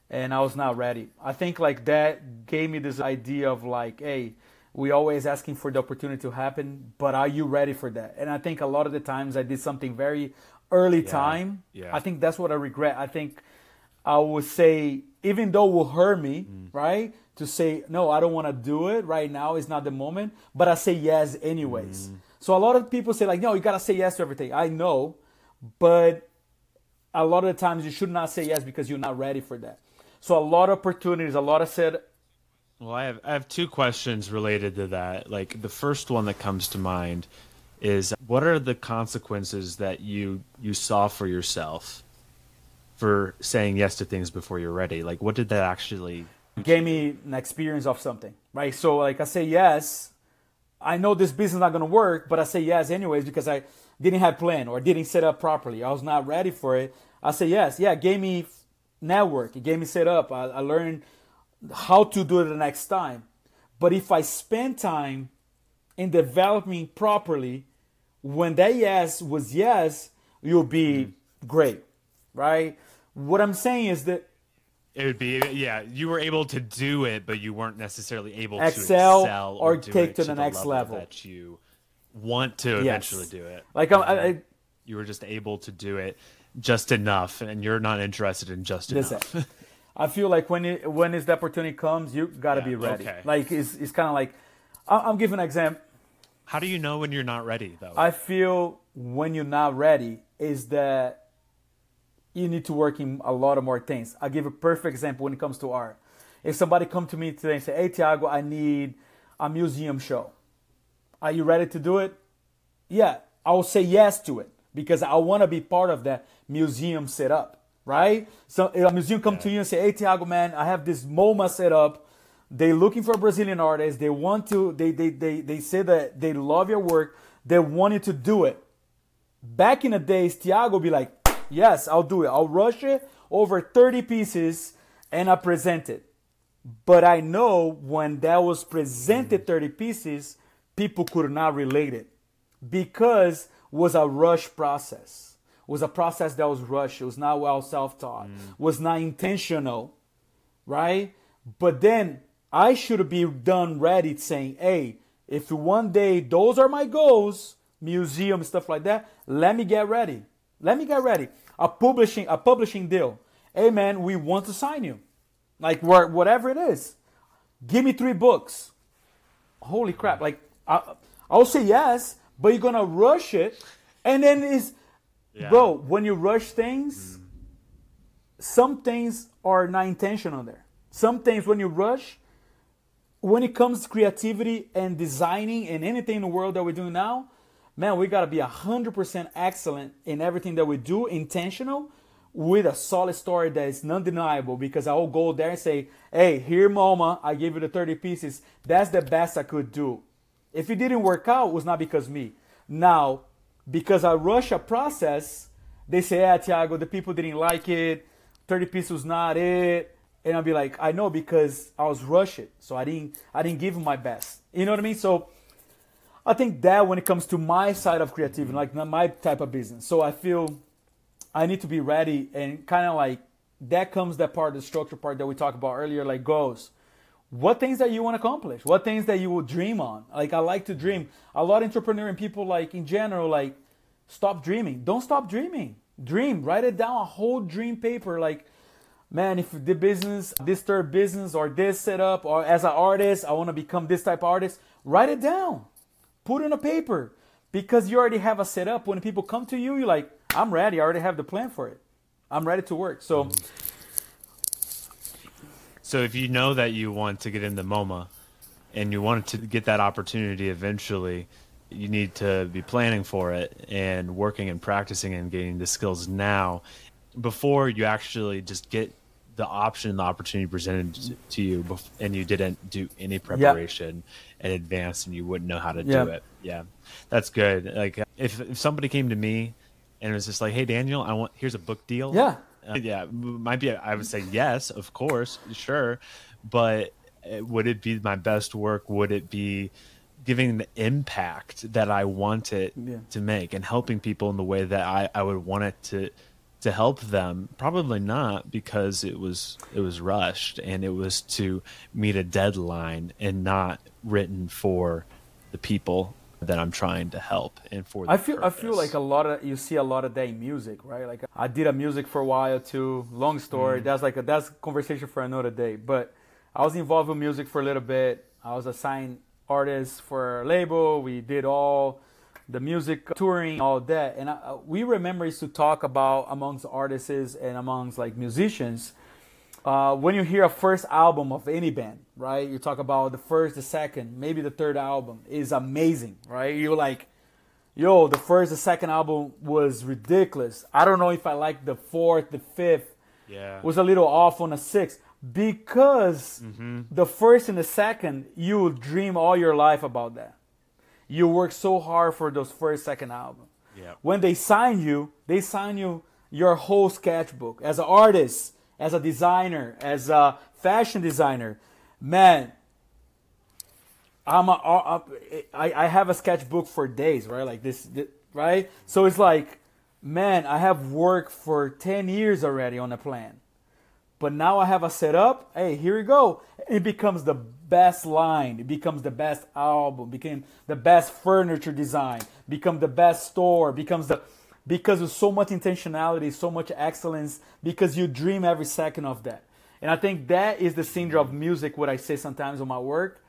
[SPEAKER 2] and I was not ready. I think like that gave me this idea of like, hey, we always asking for the opportunity to happen, but are you ready for that? And I think a lot of the times I did something very early yeah. time. Yeah. I think that's what I regret. I think I would say even though it will hurt me, mm. right? To say no, I don't want to do it right now. It's not the moment, but I say yes anyways. Mm. So a lot of people say like, no, you gotta say yes to everything. I know, but a lot of the times you should not say yes because you're not ready for that. So a lot of opportunities, a lot of said.
[SPEAKER 1] Well, I have I have two questions related to that. Like the first one that comes to mind is what are the consequences that you you saw for yourself for saying yes to things before you're ready? Like what did that actually
[SPEAKER 2] gave me an experience of something, right? So like I say yes, I know this business is not gonna work, but I say yes anyways because I didn't have plan or didn't set up properly. I was not ready for it. I said yes. Yeah, it gave me network. It gave me set up. I, I learned how to do it the next time. But if I spend time in developing properly, when that yes was yes, you'll be mm-hmm. great, right? What I'm saying is that
[SPEAKER 1] it would be yeah, you were able to do it, but you weren't necessarily able
[SPEAKER 2] excel
[SPEAKER 1] to excel
[SPEAKER 2] or, or take to the, the next level, level,
[SPEAKER 1] that you want to yes. eventually do it.
[SPEAKER 2] Like um, I, I,
[SPEAKER 1] you were just able to do it just enough, and you're not interested in just enough.
[SPEAKER 2] I feel like when it, when is the opportunity comes, you got to yeah, be ready. Okay. Like it's it's kind of like I'm giving an example.
[SPEAKER 1] How do you know when you're not ready, though?
[SPEAKER 2] I feel when you're not ready is that you need to work in a lot of more things. I'll give a perfect example when it comes to art. If somebody come to me today and say, "Hey, Tiago, I need a museum show," are you ready to do it? Yeah, I will say yes to it because I want to be part of that museum setup, right? So a museum come yeah. to you and say, "Hey, Tiago, man, I have this MoMA set up. They looking for a Brazilian artist. They want to. They they they they say that they love your work. They want you to do it." Back in the days, Tiago be like, "Yes, I'll do it. I'll rush it over 30 pieces and I present it." But I know when that was presented mm. 30 pieces, people could not relate it because was a rush process was a process that was rushed. It was not well self-taught. Mm. Was not intentional, right? But then I should be done ready saying, "Hey, if one day those are my goals, museum stuff like that, let me get ready. Let me get ready. A publishing a publishing deal. Hey man, we want to sign you. Like whatever it is. Give me three books. Holy crap! Like I, I'll say yes, but you're gonna rush it, and then it's yeah. Bro, when you rush things, mm. some things are not intentional there. Some things when you rush, when it comes to creativity and designing and anything in the world that we're doing now, man, we gotta be hundred percent excellent in everything that we do, intentional, with a solid story that is undeniable. Because I will go there and say, "Hey, here, MoMA, I gave you the thirty pieces. That's the best I could do." If it didn't work out, it was not because me. Now, because I rush a process, they say, yeah, Tiago, the people didn't like it. 30 pieces was not it. And I'll be like, I know because I was rushing. So I didn't I didn't give them my best. You know what I mean? So I think that when it comes to my side of creativity, like my type of business. So I feel I need to be ready and kind of like that comes that part, the structure part that we talked about earlier, like goals what things that you want to accomplish? What things that you will dream on? Like i like to dream. A lot of entrepreneur and people like in general like stop dreaming. Don't stop dreaming. Dream. Write it down a whole dream paper like man if the business this third business or this setup or as an artist i want to become this type of artist write it down. Put it on a paper. Because you already have a setup. When people come to you you're like i'm ready. I already have the plan for it. I'm ready to work. So mm-hmm
[SPEAKER 1] so if you know that you want to get into MoMA and you want to get that opportunity eventually, you need to be planning for it and working and practicing and getting the skills now before you actually just get the option, the opportunity presented to you, and you didn't do any preparation in advance, and you wouldn't know how to do it. Yeah, that's good. Like if if somebody came to me and it was just like, "Hey, Daniel, I want here's a book deal."
[SPEAKER 2] Yeah,
[SPEAKER 1] uh, yeah, might be. I would say yes, of course, sure, but uh, would it be my best work? Would it be giving the impact that I want it yeah. to make and helping people in the way that I, I would want it to to help them? Probably not, because it was it was rushed and it was to meet a deadline and not written for the people that I'm trying to help and for
[SPEAKER 2] I feel purpose. I feel like a lot of you see a lot of that in music, right? Like I did a music for a while too. Long story. Mm. That's like a that's conversation for another day. But I was involved with music for a little bit. I was assigned artist for a label. We did all the music touring, all that. And I, we remember used to talk about amongst artists and amongst like musicians. Uh, when you hear a first album of any band, right? You talk about the first, the second, maybe the third album is amazing, right? You're like, yo, the first, the second album was ridiculous. I don't know if I like the fourth, the fifth.
[SPEAKER 1] Yeah.
[SPEAKER 2] Was a little off on the sixth because mm-hmm. the first and the second, you dream all your life about that. You work so hard for those first, second album.
[SPEAKER 1] Yeah.
[SPEAKER 2] When they sign you, they sign you your whole sketchbook as an artist, as a designer, as a fashion designer. Man, I'm a, I, I have a sketchbook for days, right? Like this, right? So it's like, man, I have worked for 10 years already on a plan. But now I have a setup. Hey, here we go. It becomes the best line. It becomes the best album. Became the best furniture design. Become the best store. Becomes the because of so much intentionality, so much excellence. Because you dream every second of that. And I think that is the syndrome of music. What I say sometimes on my work.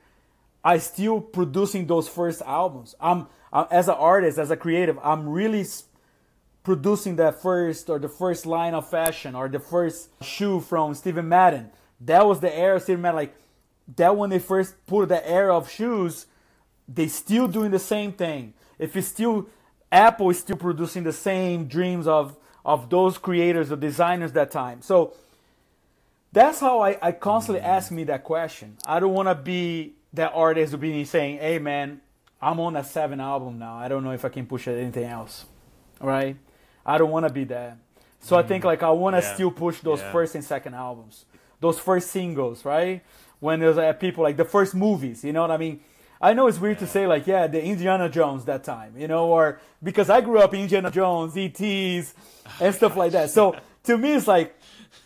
[SPEAKER 2] I still producing those first albums. I'm, I'm as an artist, as a creative. I'm really producing that first or the first line of fashion or the first shoe from Stephen Madden. That was the era Stephen Madden. Like that when they first put the era of shoes, they still doing the same thing. If it's still Apple is still producing the same dreams of of those creators or designers that time. So that's how I, I constantly ask me that question. I don't want to be that artist who be saying, "Hey man, I'm on a seven album now. I don't know if I can push anything else." Right? I don't want to be that. So mm. I think like I want to yeah. still push those yeah. first and second albums, those first singles, right? When there's uh, people like the first movies, you know what I mean? I know it's weird yeah. to say like, yeah, the Indiana Jones that time, you know, or because I grew up Indiana Jones, ETs, and stuff like that. So to me, it's like,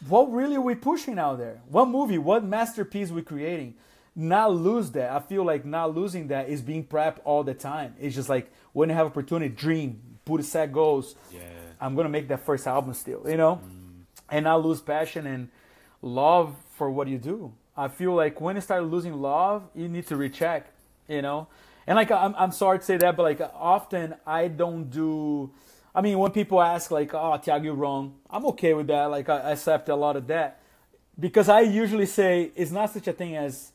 [SPEAKER 2] what really are we pushing out there? What movie? What masterpiece we creating? Not lose that. I feel like not losing that is being prepped all the time. It's just like when you have opportunity, dream, put a set goals.
[SPEAKER 1] Yeah
[SPEAKER 2] I'm gonna make that first album still, you know, mm. and not lose passion and love for what you do. I feel like when you start losing love, you need to recheck, you know. And like I'm, I'm sorry to say that, but like often I don't do. I mean, when people ask like, "Oh, Tiago, you're wrong," I'm okay with that. Like I accept a lot of that because I usually say it's not such a thing as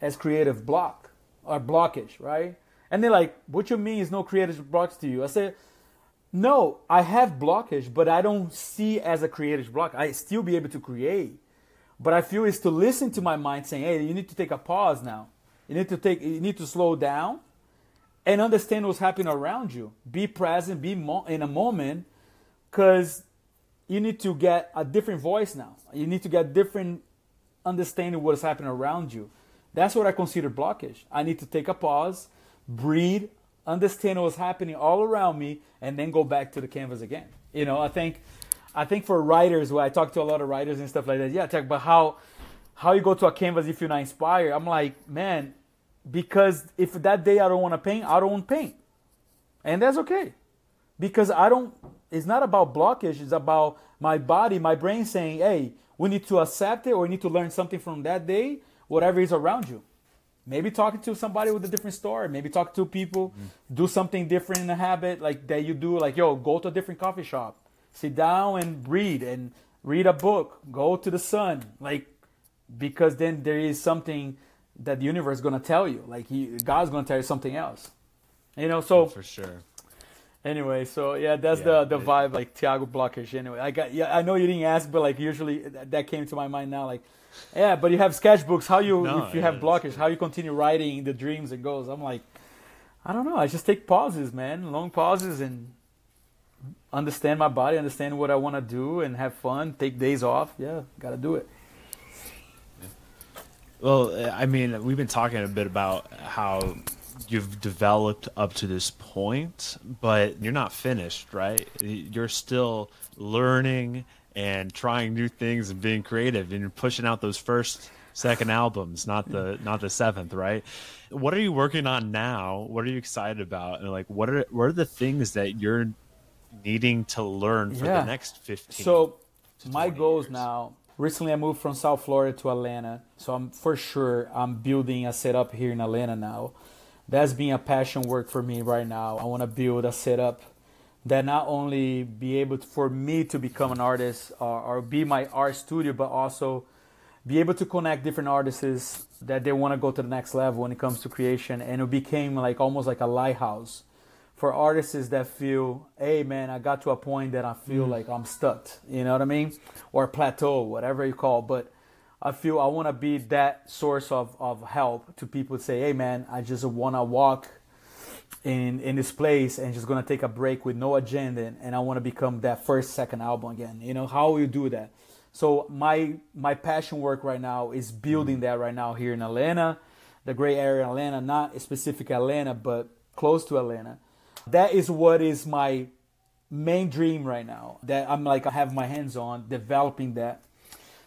[SPEAKER 2] as creative block or blockage, right? And they're like, "What you mean is no creative blocks to you?" I say, no, I have blockage, but I don't see as a creative block. I still be able to create, but I feel is to listen to my mind saying, "Hey, you need to take a pause now. You need to take, you need to slow down, and understand what's happening around you. Be present, be mo- in a moment, because you need to get a different voice now. You need to get different understanding of what's happening around you. That's what I consider blockage. I need to take a pause, breathe, understand what's happening all around me, and then go back to the canvas again. You know, I think, I think for writers, where I talk to a lot of writers and stuff like that, yeah, talk about how, how you go to a canvas if you're not inspired. I'm like, man, because if that day I don't want to paint, I don't want to paint, and that's okay, because I don't. It's not about blockage. It's about my body, my brain saying, hey, we need to accept it, or we need to learn something from that day, whatever is around you maybe talking to somebody with a different story maybe talk to people mm. do something different in a habit like that you do like yo go to a different coffee shop sit down and read and read a book go to the sun like because then there is something that the universe is going to tell you like he, god's going to tell you something else you know so
[SPEAKER 1] for sure
[SPEAKER 2] anyway so yeah that's yeah, the the vibe like tiago blockage anyway i got yeah i know you didn't ask but like usually that came to my mind now like yeah, but you have sketchbooks. How you, no, if you have blockage, how you continue writing the dreams and goals? I'm like, I don't know. I just take pauses, man, long pauses, and understand my body, understand what I want to do, and have fun. Take days off. Yeah, gotta do it.
[SPEAKER 1] Well, I mean, we've been talking a bit about how you've developed up to this point, but you're not finished, right? You're still learning and trying new things and being creative and you're pushing out those first second albums, not the not the seventh, right? What are you working on now? What are you excited about? And like, what are what are the things that you're needing to learn for yeah. the next fifteen?
[SPEAKER 2] So, my goals years? now. Recently, I moved from South Florida to Atlanta, so I'm for sure I'm building a setup here in Atlanta now. That's been a passion work for me right now. I want to build a setup that not only be able to, for me to become an artist or, or be my art studio, but also be able to connect different artists that they want to go to the next level when it comes to creation and it became like almost like a lighthouse for artists that feel hey man i got to a point that i feel mm. like i'm stuck you know what i mean or plateau whatever you call It. but i feel i want to be that source of, of help to people say hey man i just want to walk in in this place and just gonna take a break with no agenda and i want to become that first second album again you know how will you do that so my my passion work right now is building mm. that right now here in Atlanta, the gray area in Atlanta, not specific Atlanta, but close to Atlanta. That is what is my main dream right now. That I'm like I have my hands on developing that.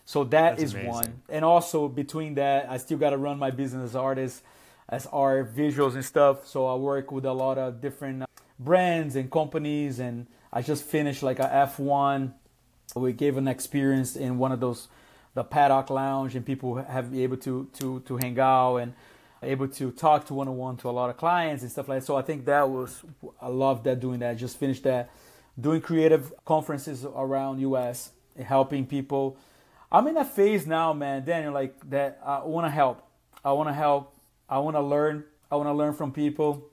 [SPEAKER 2] So that That's is amazing. one. And also between that, I still got to run my business as artist, as art, visuals and stuff. So I work with a lot of different uh, brands and companies, and I just finished like a F1 we gave an experience in one of those, the paddock lounge, and people have been able to to to hang out and able to talk to one on one to a lot of clients and stuff like that. So I think that was I love that doing that. Just finished that, doing creative conferences around U.S. helping people. I'm in a phase now, man, Daniel, like that. I want to help. I want to help. I want to learn. I want to learn from people.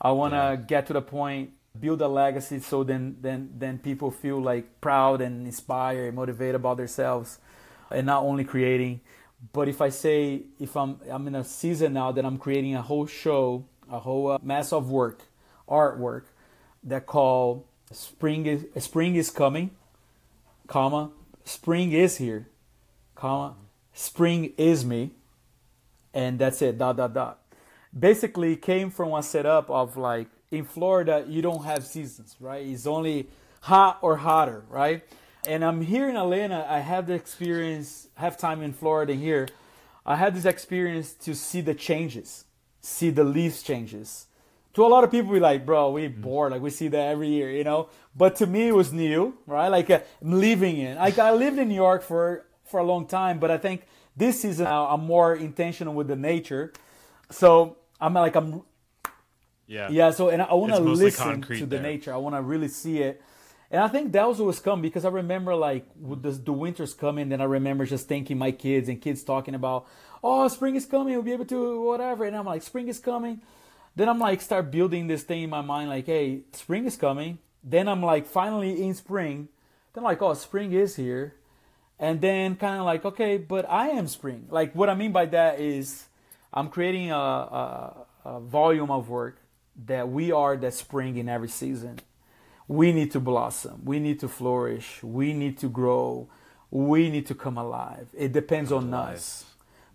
[SPEAKER 2] I want to yeah. get to the point build a legacy so then then then people feel like proud and inspired and motivated about themselves and not only creating but if i say if i'm i'm in a season now that i'm creating a whole show a whole uh, mass of work artwork that call spring is spring is coming comma spring is here comma spring is me and that's it dot dot dot basically came from a setup of like in Florida, you don't have seasons, right? It's only hot or hotter, right? And I'm here in Atlanta. I have the experience, have time in Florida here. I had this experience to see the changes, see the leaves changes. To a lot of people, we like, bro, we mm-hmm. bored. Like we see that every year, you know. But to me, it was new, right? Like uh, I'm living in. Like I lived in New York for for a long time, but I think this season I'm more intentional with the nature. So I'm like I'm
[SPEAKER 1] yeah.
[SPEAKER 2] Yeah. So, and I want to listen to the there. nature. I want to really see it. And I think that was always come because I remember like the, the winters coming, then I remember just thinking my kids and kids talking about, oh, spring is coming, we'll be able to whatever. And I'm like, spring is coming. Then I'm like, start building this thing in my mind, like, hey, spring is coming. Then I'm like, finally in spring. Then I'm like, oh, spring is here. And then kind of like, okay, but I am spring. Like, what I mean by that is I'm creating a, a, a volume of work that we are that spring in every season. We need to blossom. We need to flourish. We need to grow. We need to come alive. It depends on alive. us.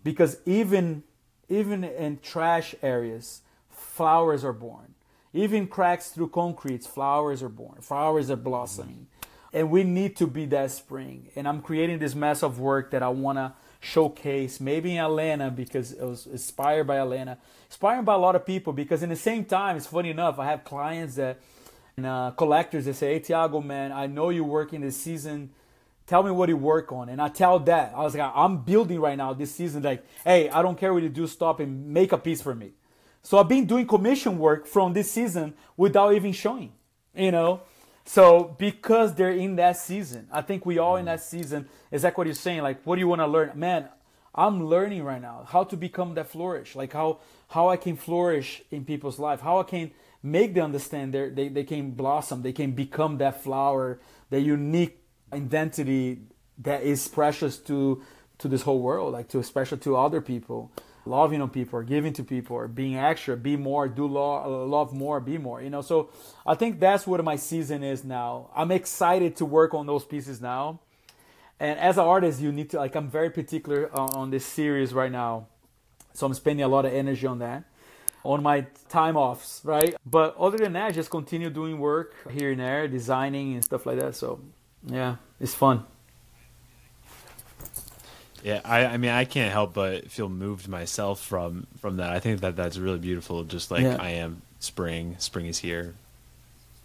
[SPEAKER 2] Because even even in trash areas, flowers are born. Even cracks through concrete, flowers are born. Flowers are blossoming. Mm-hmm. And we need to be that spring. And I'm creating this mess of work that I want to showcase, maybe in Atlanta because it was inspired by Atlanta, inspired by a lot of people. Because in the same time, it's funny enough, I have clients that uh, collectors they say, "Hey, Tiago, man, I know you're working this season. Tell me what you work on." And I tell that I was like, "I'm building right now this season. Like, hey, I don't care what you do. Stop and make a piece for me." So I've been doing commission work from this season without even showing, you know. So because they're in that season, I think we all in that season. Is that what you're saying? Like, what do you want to learn, man? I'm learning right now how to become that flourish, like how how I can flourish in people's life, how I can make them understand they they they can blossom, they can become that flower, the unique identity that is precious to to this whole world, like to special to other people loving on people giving to people being extra, be more, do love, love more, be more, you know. So I think that's what my season is now. I'm excited to work on those pieces now. And as an artist, you need to, like, I'm very particular on, on this series right now. So I'm spending a lot of energy on that on my time offs, right? But other than that, I just continue doing work here and there, designing and stuff like that. So yeah, it's fun.
[SPEAKER 1] Yeah, I, I mean, I can't help but feel moved myself from from that. I think that that's really beautiful. Just like
[SPEAKER 2] Yeah.
[SPEAKER 1] I am, spring, spring is here,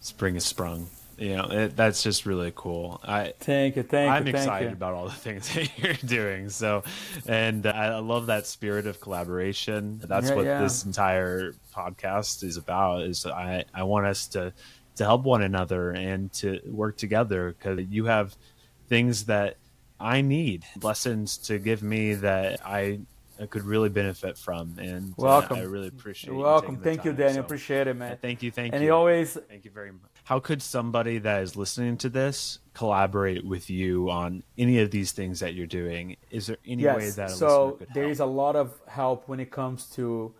[SPEAKER 1] spring is sprung. You know, it, that's just really cool. I
[SPEAKER 2] Thank you, thank you.
[SPEAKER 1] I'm
[SPEAKER 2] you, thank
[SPEAKER 1] excited
[SPEAKER 2] you.
[SPEAKER 1] about all the things that you're doing. So, and I love that spirit of collaboration. That's
[SPEAKER 2] Yeah,
[SPEAKER 1] what
[SPEAKER 2] yeah.
[SPEAKER 1] this entire podcast is about. Is I I want us to to help one another and to work together because you have things that I need, lessons to give me that I. I could really benefit from, and uh,
[SPEAKER 2] Welcome.
[SPEAKER 1] I really appreciate.
[SPEAKER 2] You're
[SPEAKER 1] you
[SPEAKER 2] welcome.
[SPEAKER 1] the
[SPEAKER 2] Thank you. Daniel.
[SPEAKER 1] So,
[SPEAKER 2] Appreciate it, man.
[SPEAKER 1] Thank you, thank you.
[SPEAKER 2] and
[SPEAKER 1] you.
[SPEAKER 2] he always
[SPEAKER 1] Thank you very much. How could somebody that is listening to this collaborate with you on any of these things that you're doing? Is there any way that
[SPEAKER 2] so
[SPEAKER 1] help?
[SPEAKER 2] is a lot of help when it comes to.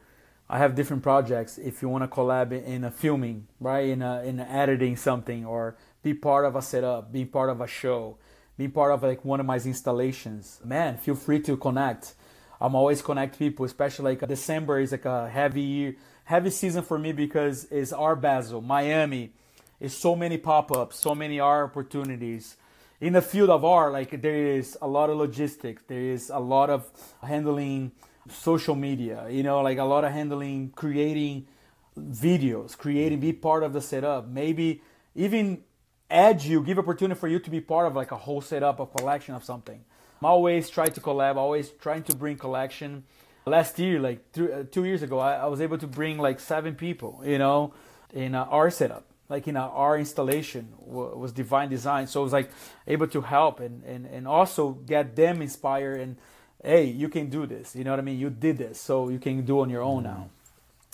[SPEAKER 2] I have different projects. If you want to collab in a filming, right, in a in a editing something, or be part of a setup, be part of a show, be part of like one of my installations, man, feel free to connect. I'm always connect people, especially like December is like a heavy year, heavy season for me because it's Art Basel, Miami. It's so many pop-ups, so many art opportunities. In the field of art, like there is a lot of logistics, there is a lot of handling social media, you know, like a lot of handling creating videos, creating, be part of the setup, maybe even add you, give opportunity for you to be part of like a whole setup, a collection of something. I'm always trying to collab, always trying to bring collection. Last year, like th- uh, two years ago, I, I was able to bring like seven people, you know, in our setup, like in our installation w- was Divine Design. So it was like able to help and, and, and also get them inspired and, hey, you can do this. You know what I mean? You did this, so you can do on your own mm-hmm. now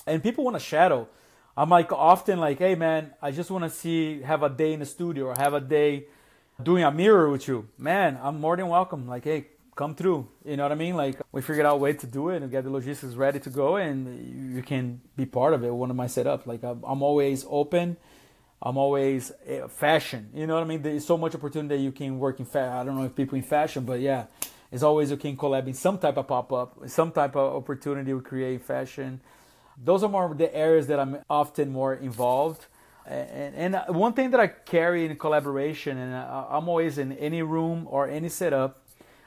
[SPEAKER 2] and people want to shadow. I'm like often like, hey man, I just want to see have a day in the studio or have a day doing a mirror with you. Man, I'm more than welcome. Like, hey, come through. You know what I mean? Like we figured out a way to do it and get the logistics ready to go, and you can be part of it. One of my setups. Like I'm always open. I'm always eh, fashion. You know what I mean? There's so much opportunity you can work in fashion. I don't know if people in fashion, but yeah, it's always you can collab in some type of pop up, some type of opportunity we create fashion those are more the areas that I'm often more involved. And, and one thing that I carry in collaboration, and I- I'm always in any room or any setup,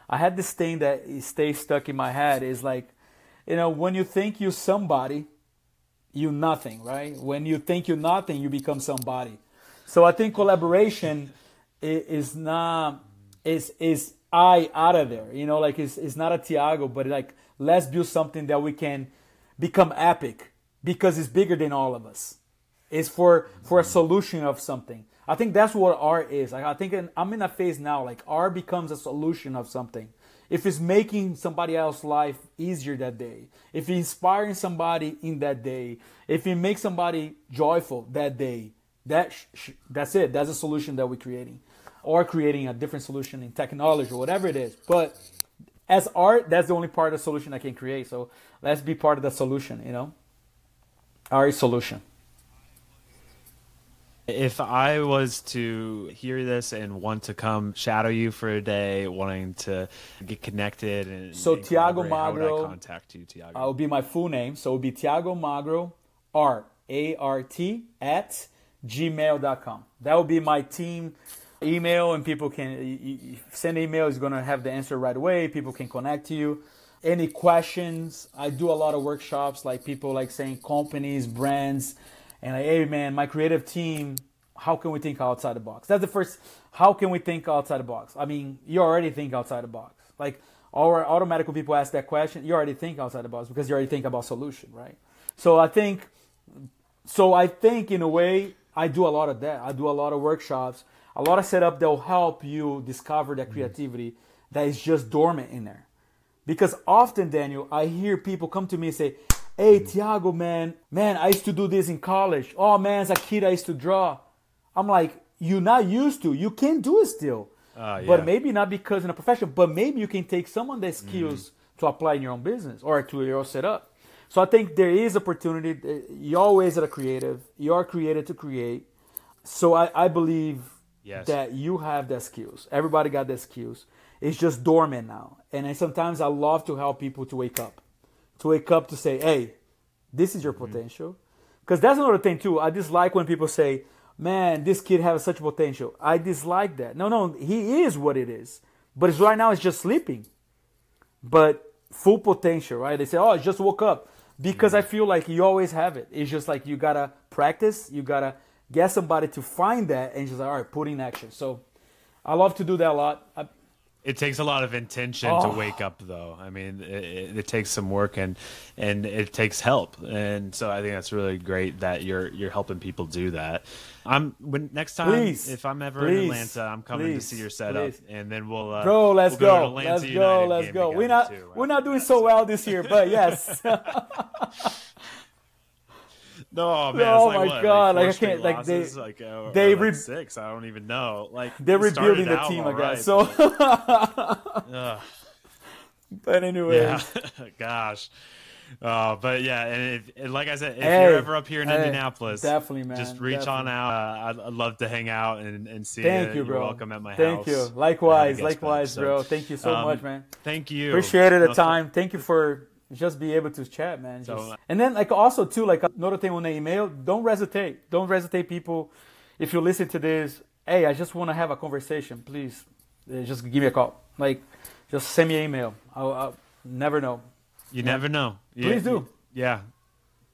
[SPEAKER 2] I had this thing that stays stuck in my head is like, you know, when you think you're somebody, you nothing, right? When you think you're nothing, you become somebody. So I think collaboration is not is is I out of there. You know, like it's it's not a Tiago, but like let's build something that we can become epic because it's bigger than all of us. It's for for a solution of something. I think that's what art is. Like I think in, I'm in a phase now. Like art becomes a solution of something. If it's making somebody else's life easier that day, if it's inspiring somebody in that day, if it makes somebody joyful that day, that sh- that's it. That's a solution that we're creating, or creating a different solution in technology or whatever it is. But as art, that's the only part of the solution I can create. So let's be part of the solution. You know, our solution.
[SPEAKER 1] If I was to hear this and want to come shadow you for a day, wanting to get connected and
[SPEAKER 2] So
[SPEAKER 1] and
[SPEAKER 2] Tiago
[SPEAKER 1] how
[SPEAKER 2] Magro-
[SPEAKER 1] I contact you, Tiago?
[SPEAKER 2] Uh, would be my full name. So it would be Tiago Magro, R A R T, at gmail.com. That would be my team email, and people can send email, is going to have the answer right away. People can connect to you. Any questions? I do a lot of workshops, like people like saying companies, brands, and like, hey man, my creative team, how can we think outside the box? That's the first. How can we think outside the box? I mean, you already think outside the box. Like, or automatically people ask that question, you already think outside the box because you already think about solution, right? So I think, so I think in a way, I do a lot of that. I do a lot of workshops, a lot of setup that will help you discover that mm-hmm. creativity that is just dormant in there. Because often, Daniel, I hear people come to me and say, Hey, Tiago, man, man, I used to do this in college. Oh, man, as a kid, I used to draw. I'm like, you're not used to. You can do it still.
[SPEAKER 1] Ah, yeah.
[SPEAKER 2] But maybe not because in a profession, but maybe you can take some of the skills to apply in your own business or to your setup. So I think there is opportunity. You always are creative. You are created to create. So I, I believe
[SPEAKER 1] Yes.
[SPEAKER 2] that you have the skills. Everybody got the skills. It's just dormant now. And then sometimes I love to help people to wake up. To wake up to say, hey, this is your mm-hmm. potential. Because that's another thing too. I dislike when people say, man, this kid has such potential. I dislike that. No, no, he is what it is. But it's right now it's just sleeping. but full potential, right? They say, "Oh, I just woke up," because mm-hmm. I feel like you always have it. It's just like you gotta practice, you gotta get somebody to find that, and just like, all right, put in action. So I love to do that a lot. I,
[SPEAKER 1] it takes a lot of intention oh. to wake up, though. I mean, it, it, takes some work and and it takes help, and so I think that's really great that you're you're helping people do that. I'm when next time
[SPEAKER 2] please,
[SPEAKER 1] if I'm ever
[SPEAKER 2] please,
[SPEAKER 1] in Atlanta, I'm coming please, to see your setup, and then we'll uh,
[SPEAKER 2] bro. Let's
[SPEAKER 1] we'll
[SPEAKER 2] go. go let's go. Let's go. We're not too, we're not doing so well this year, but yes.
[SPEAKER 1] No, man.
[SPEAKER 2] Oh
[SPEAKER 1] like,
[SPEAKER 2] my
[SPEAKER 1] what,
[SPEAKER 2] god!
[SPEAKER 1] Like,
[SPEAKER 2] like I can't.
[SPEAKER 1] Like
[SPEAKER 2] they,
[SPEAKER 1] like, uh,
[SPEAKER 2] they
[SPEAKER 1] re- six. I don't even know. Like
[SPEAKER 2] they're rebuilding the team, I guess. So, but anyway,
[SPEAKER 1] yeah. gosh. Uh, but yeah, and, if, and, like I said, if hey, you're ever up here in hey,
[SPEAKER 2] Indianapolis, definitely, man,
[SPEAKER 1] just reach
[SPEAKER 2] definitely.
[SPEAKER 1] on out. Uh, I'd, I'd, love to hang out and, and see
[SPEAKER 2] thank
[SPEAKER 1] you.
[SPEAKER 2] you, bro.
[SPEAKER 1] You're welcome at my
[SPEAKER 2] thank
[SPEAKER 1] house.
[SPEAKER 2] Thank you. Likewise, likewise, bro. Thank you so um, much, man.
[SPEAKER 1] Thank you.
[SPEAKER 2] Appreciate it. The time. Thank you for just be able to chat, man. So, just, and then like also too, like another thing on the email, don't hesitate. Don't hesitate, people. If you listen to this, hey, I just want to have a conversation. Please, uh, just give me a call. Like, just send me an email. I'll, I'll never know.
[SPEAKER 1] You yeah. never know.
[SPEAKER 2] Please do.
[SPEAKER 1] Yeah,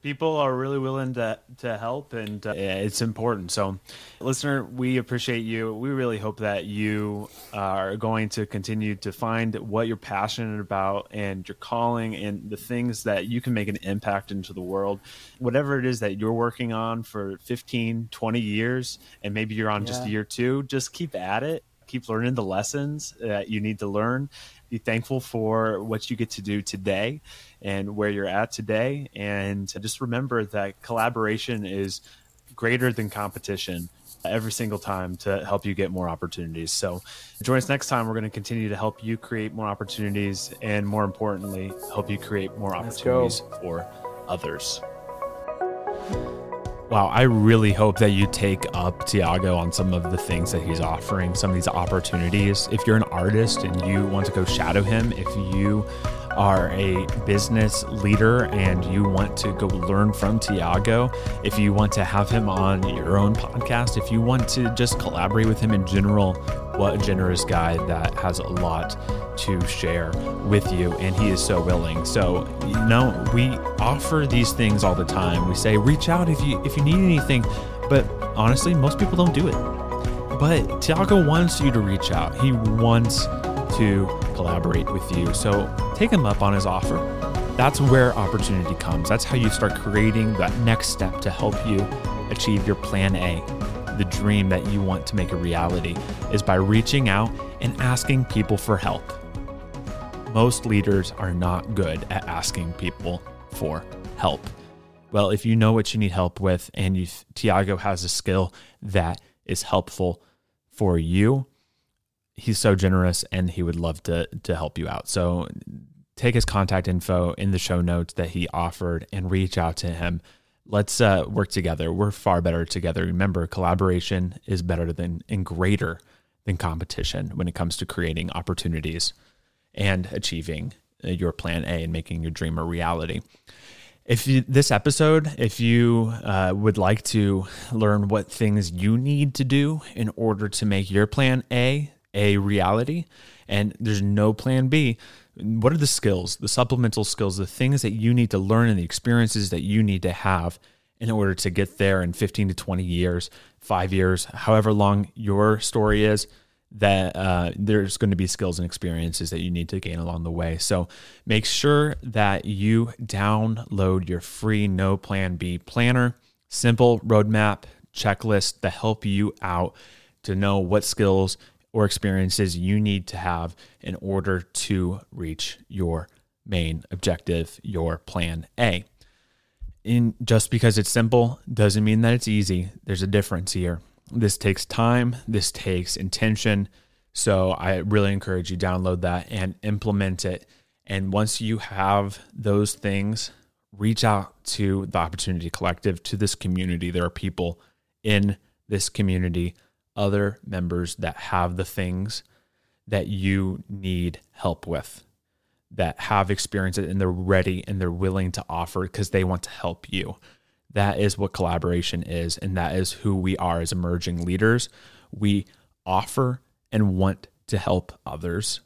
[SPEAKER 1] people are really willing to to help and uh, it's important. So listener we appreciate you. We really hope that you are going to continue to find what you're passionate about and your calling and the things that you can make an impact into the world. Whatever it is that you're working on for 15 20 years and maybe you're on yeah. just year two just keep at it. Keep learning the lessons that you need to learn be thankful for what you get to do today and where you're at today. And just remember that collaboration is greater than competition every single time to help you get more opportunities. So join us next time. We're going to continue to help you create more opportunities and more importantly, help you create more opportunities for others. Wow, I really hope that you take up Tiago on some of the things that he's offering, some of these opportunities. If you're an artist and you want to go shadow him, if you are a business leader and you want to go learn from Tiago, if you want to have him on your own podcast, if you want to just collaborate with him in general, what a generous guy that has a lot to share with you and he is so willing. So, you know, we offer these things all the time. We say reach out if you if you need anything, but honestly, most people don't do it. But Tiago wants you to reach out. He wants to collaborate with you. So take him up on his offer. That's where opportunity comes. That's how you start creating that next step to help you achieve your plan A, the dream that you want to make a reality, is by reaching out and asking people for help. Most leaders are not good at asking people for help. Well, if you know what you need help with and you, Tiago has a skill that is helpful for you, he's so generous and he would love to to help you out. So take his contact info in the show notes that he offered and reach out to him. Let's uh, work together. We're far better together. Remember, collaboration is better than and greater than competition when it comes to creating opportunities and achieving uh, your plan A and making your dream a reality. If you, this episode, if you uh, would like to learn what things you need to do in order to make your plan A a reality and there's no plan B, what are the skills, the supplemental skills, the things that you need to learn and the experiences that you need to have in order to get there in 15 to 20 years, five years, however long your story is? That uh, there's going to be skills and experiences that you need to gain along the way. So make sure that you download your free No Plan B planner, simple roadmap checklist to help you out to know what skills or experiences you need to have in order to reach your main objective, your plan A. In just because it's simple doesn't mean that it's easy. There's a difference here. This takes time, this takes intention. So I really encourage you download that and implement it. And once you have those things, reach out to the Opportunity Collective, to this community. There are people in this community other members that have the things that you need help with, that have experience it and they're ready and they're willing to offer because they want to help you. That is what collaboration is. And that is who we are as emerging leaders. We offer and want to help others.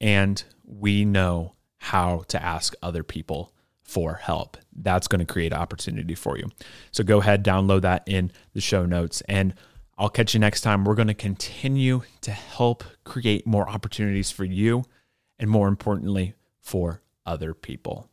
[SPEAKER 1] and we know how to ask other people for help. That's going to create opportunity for you. So go ahead, download that in the show notes, and I'll catch you next time. We're going to continue to help create more opportunities for you and more importantly, for other people.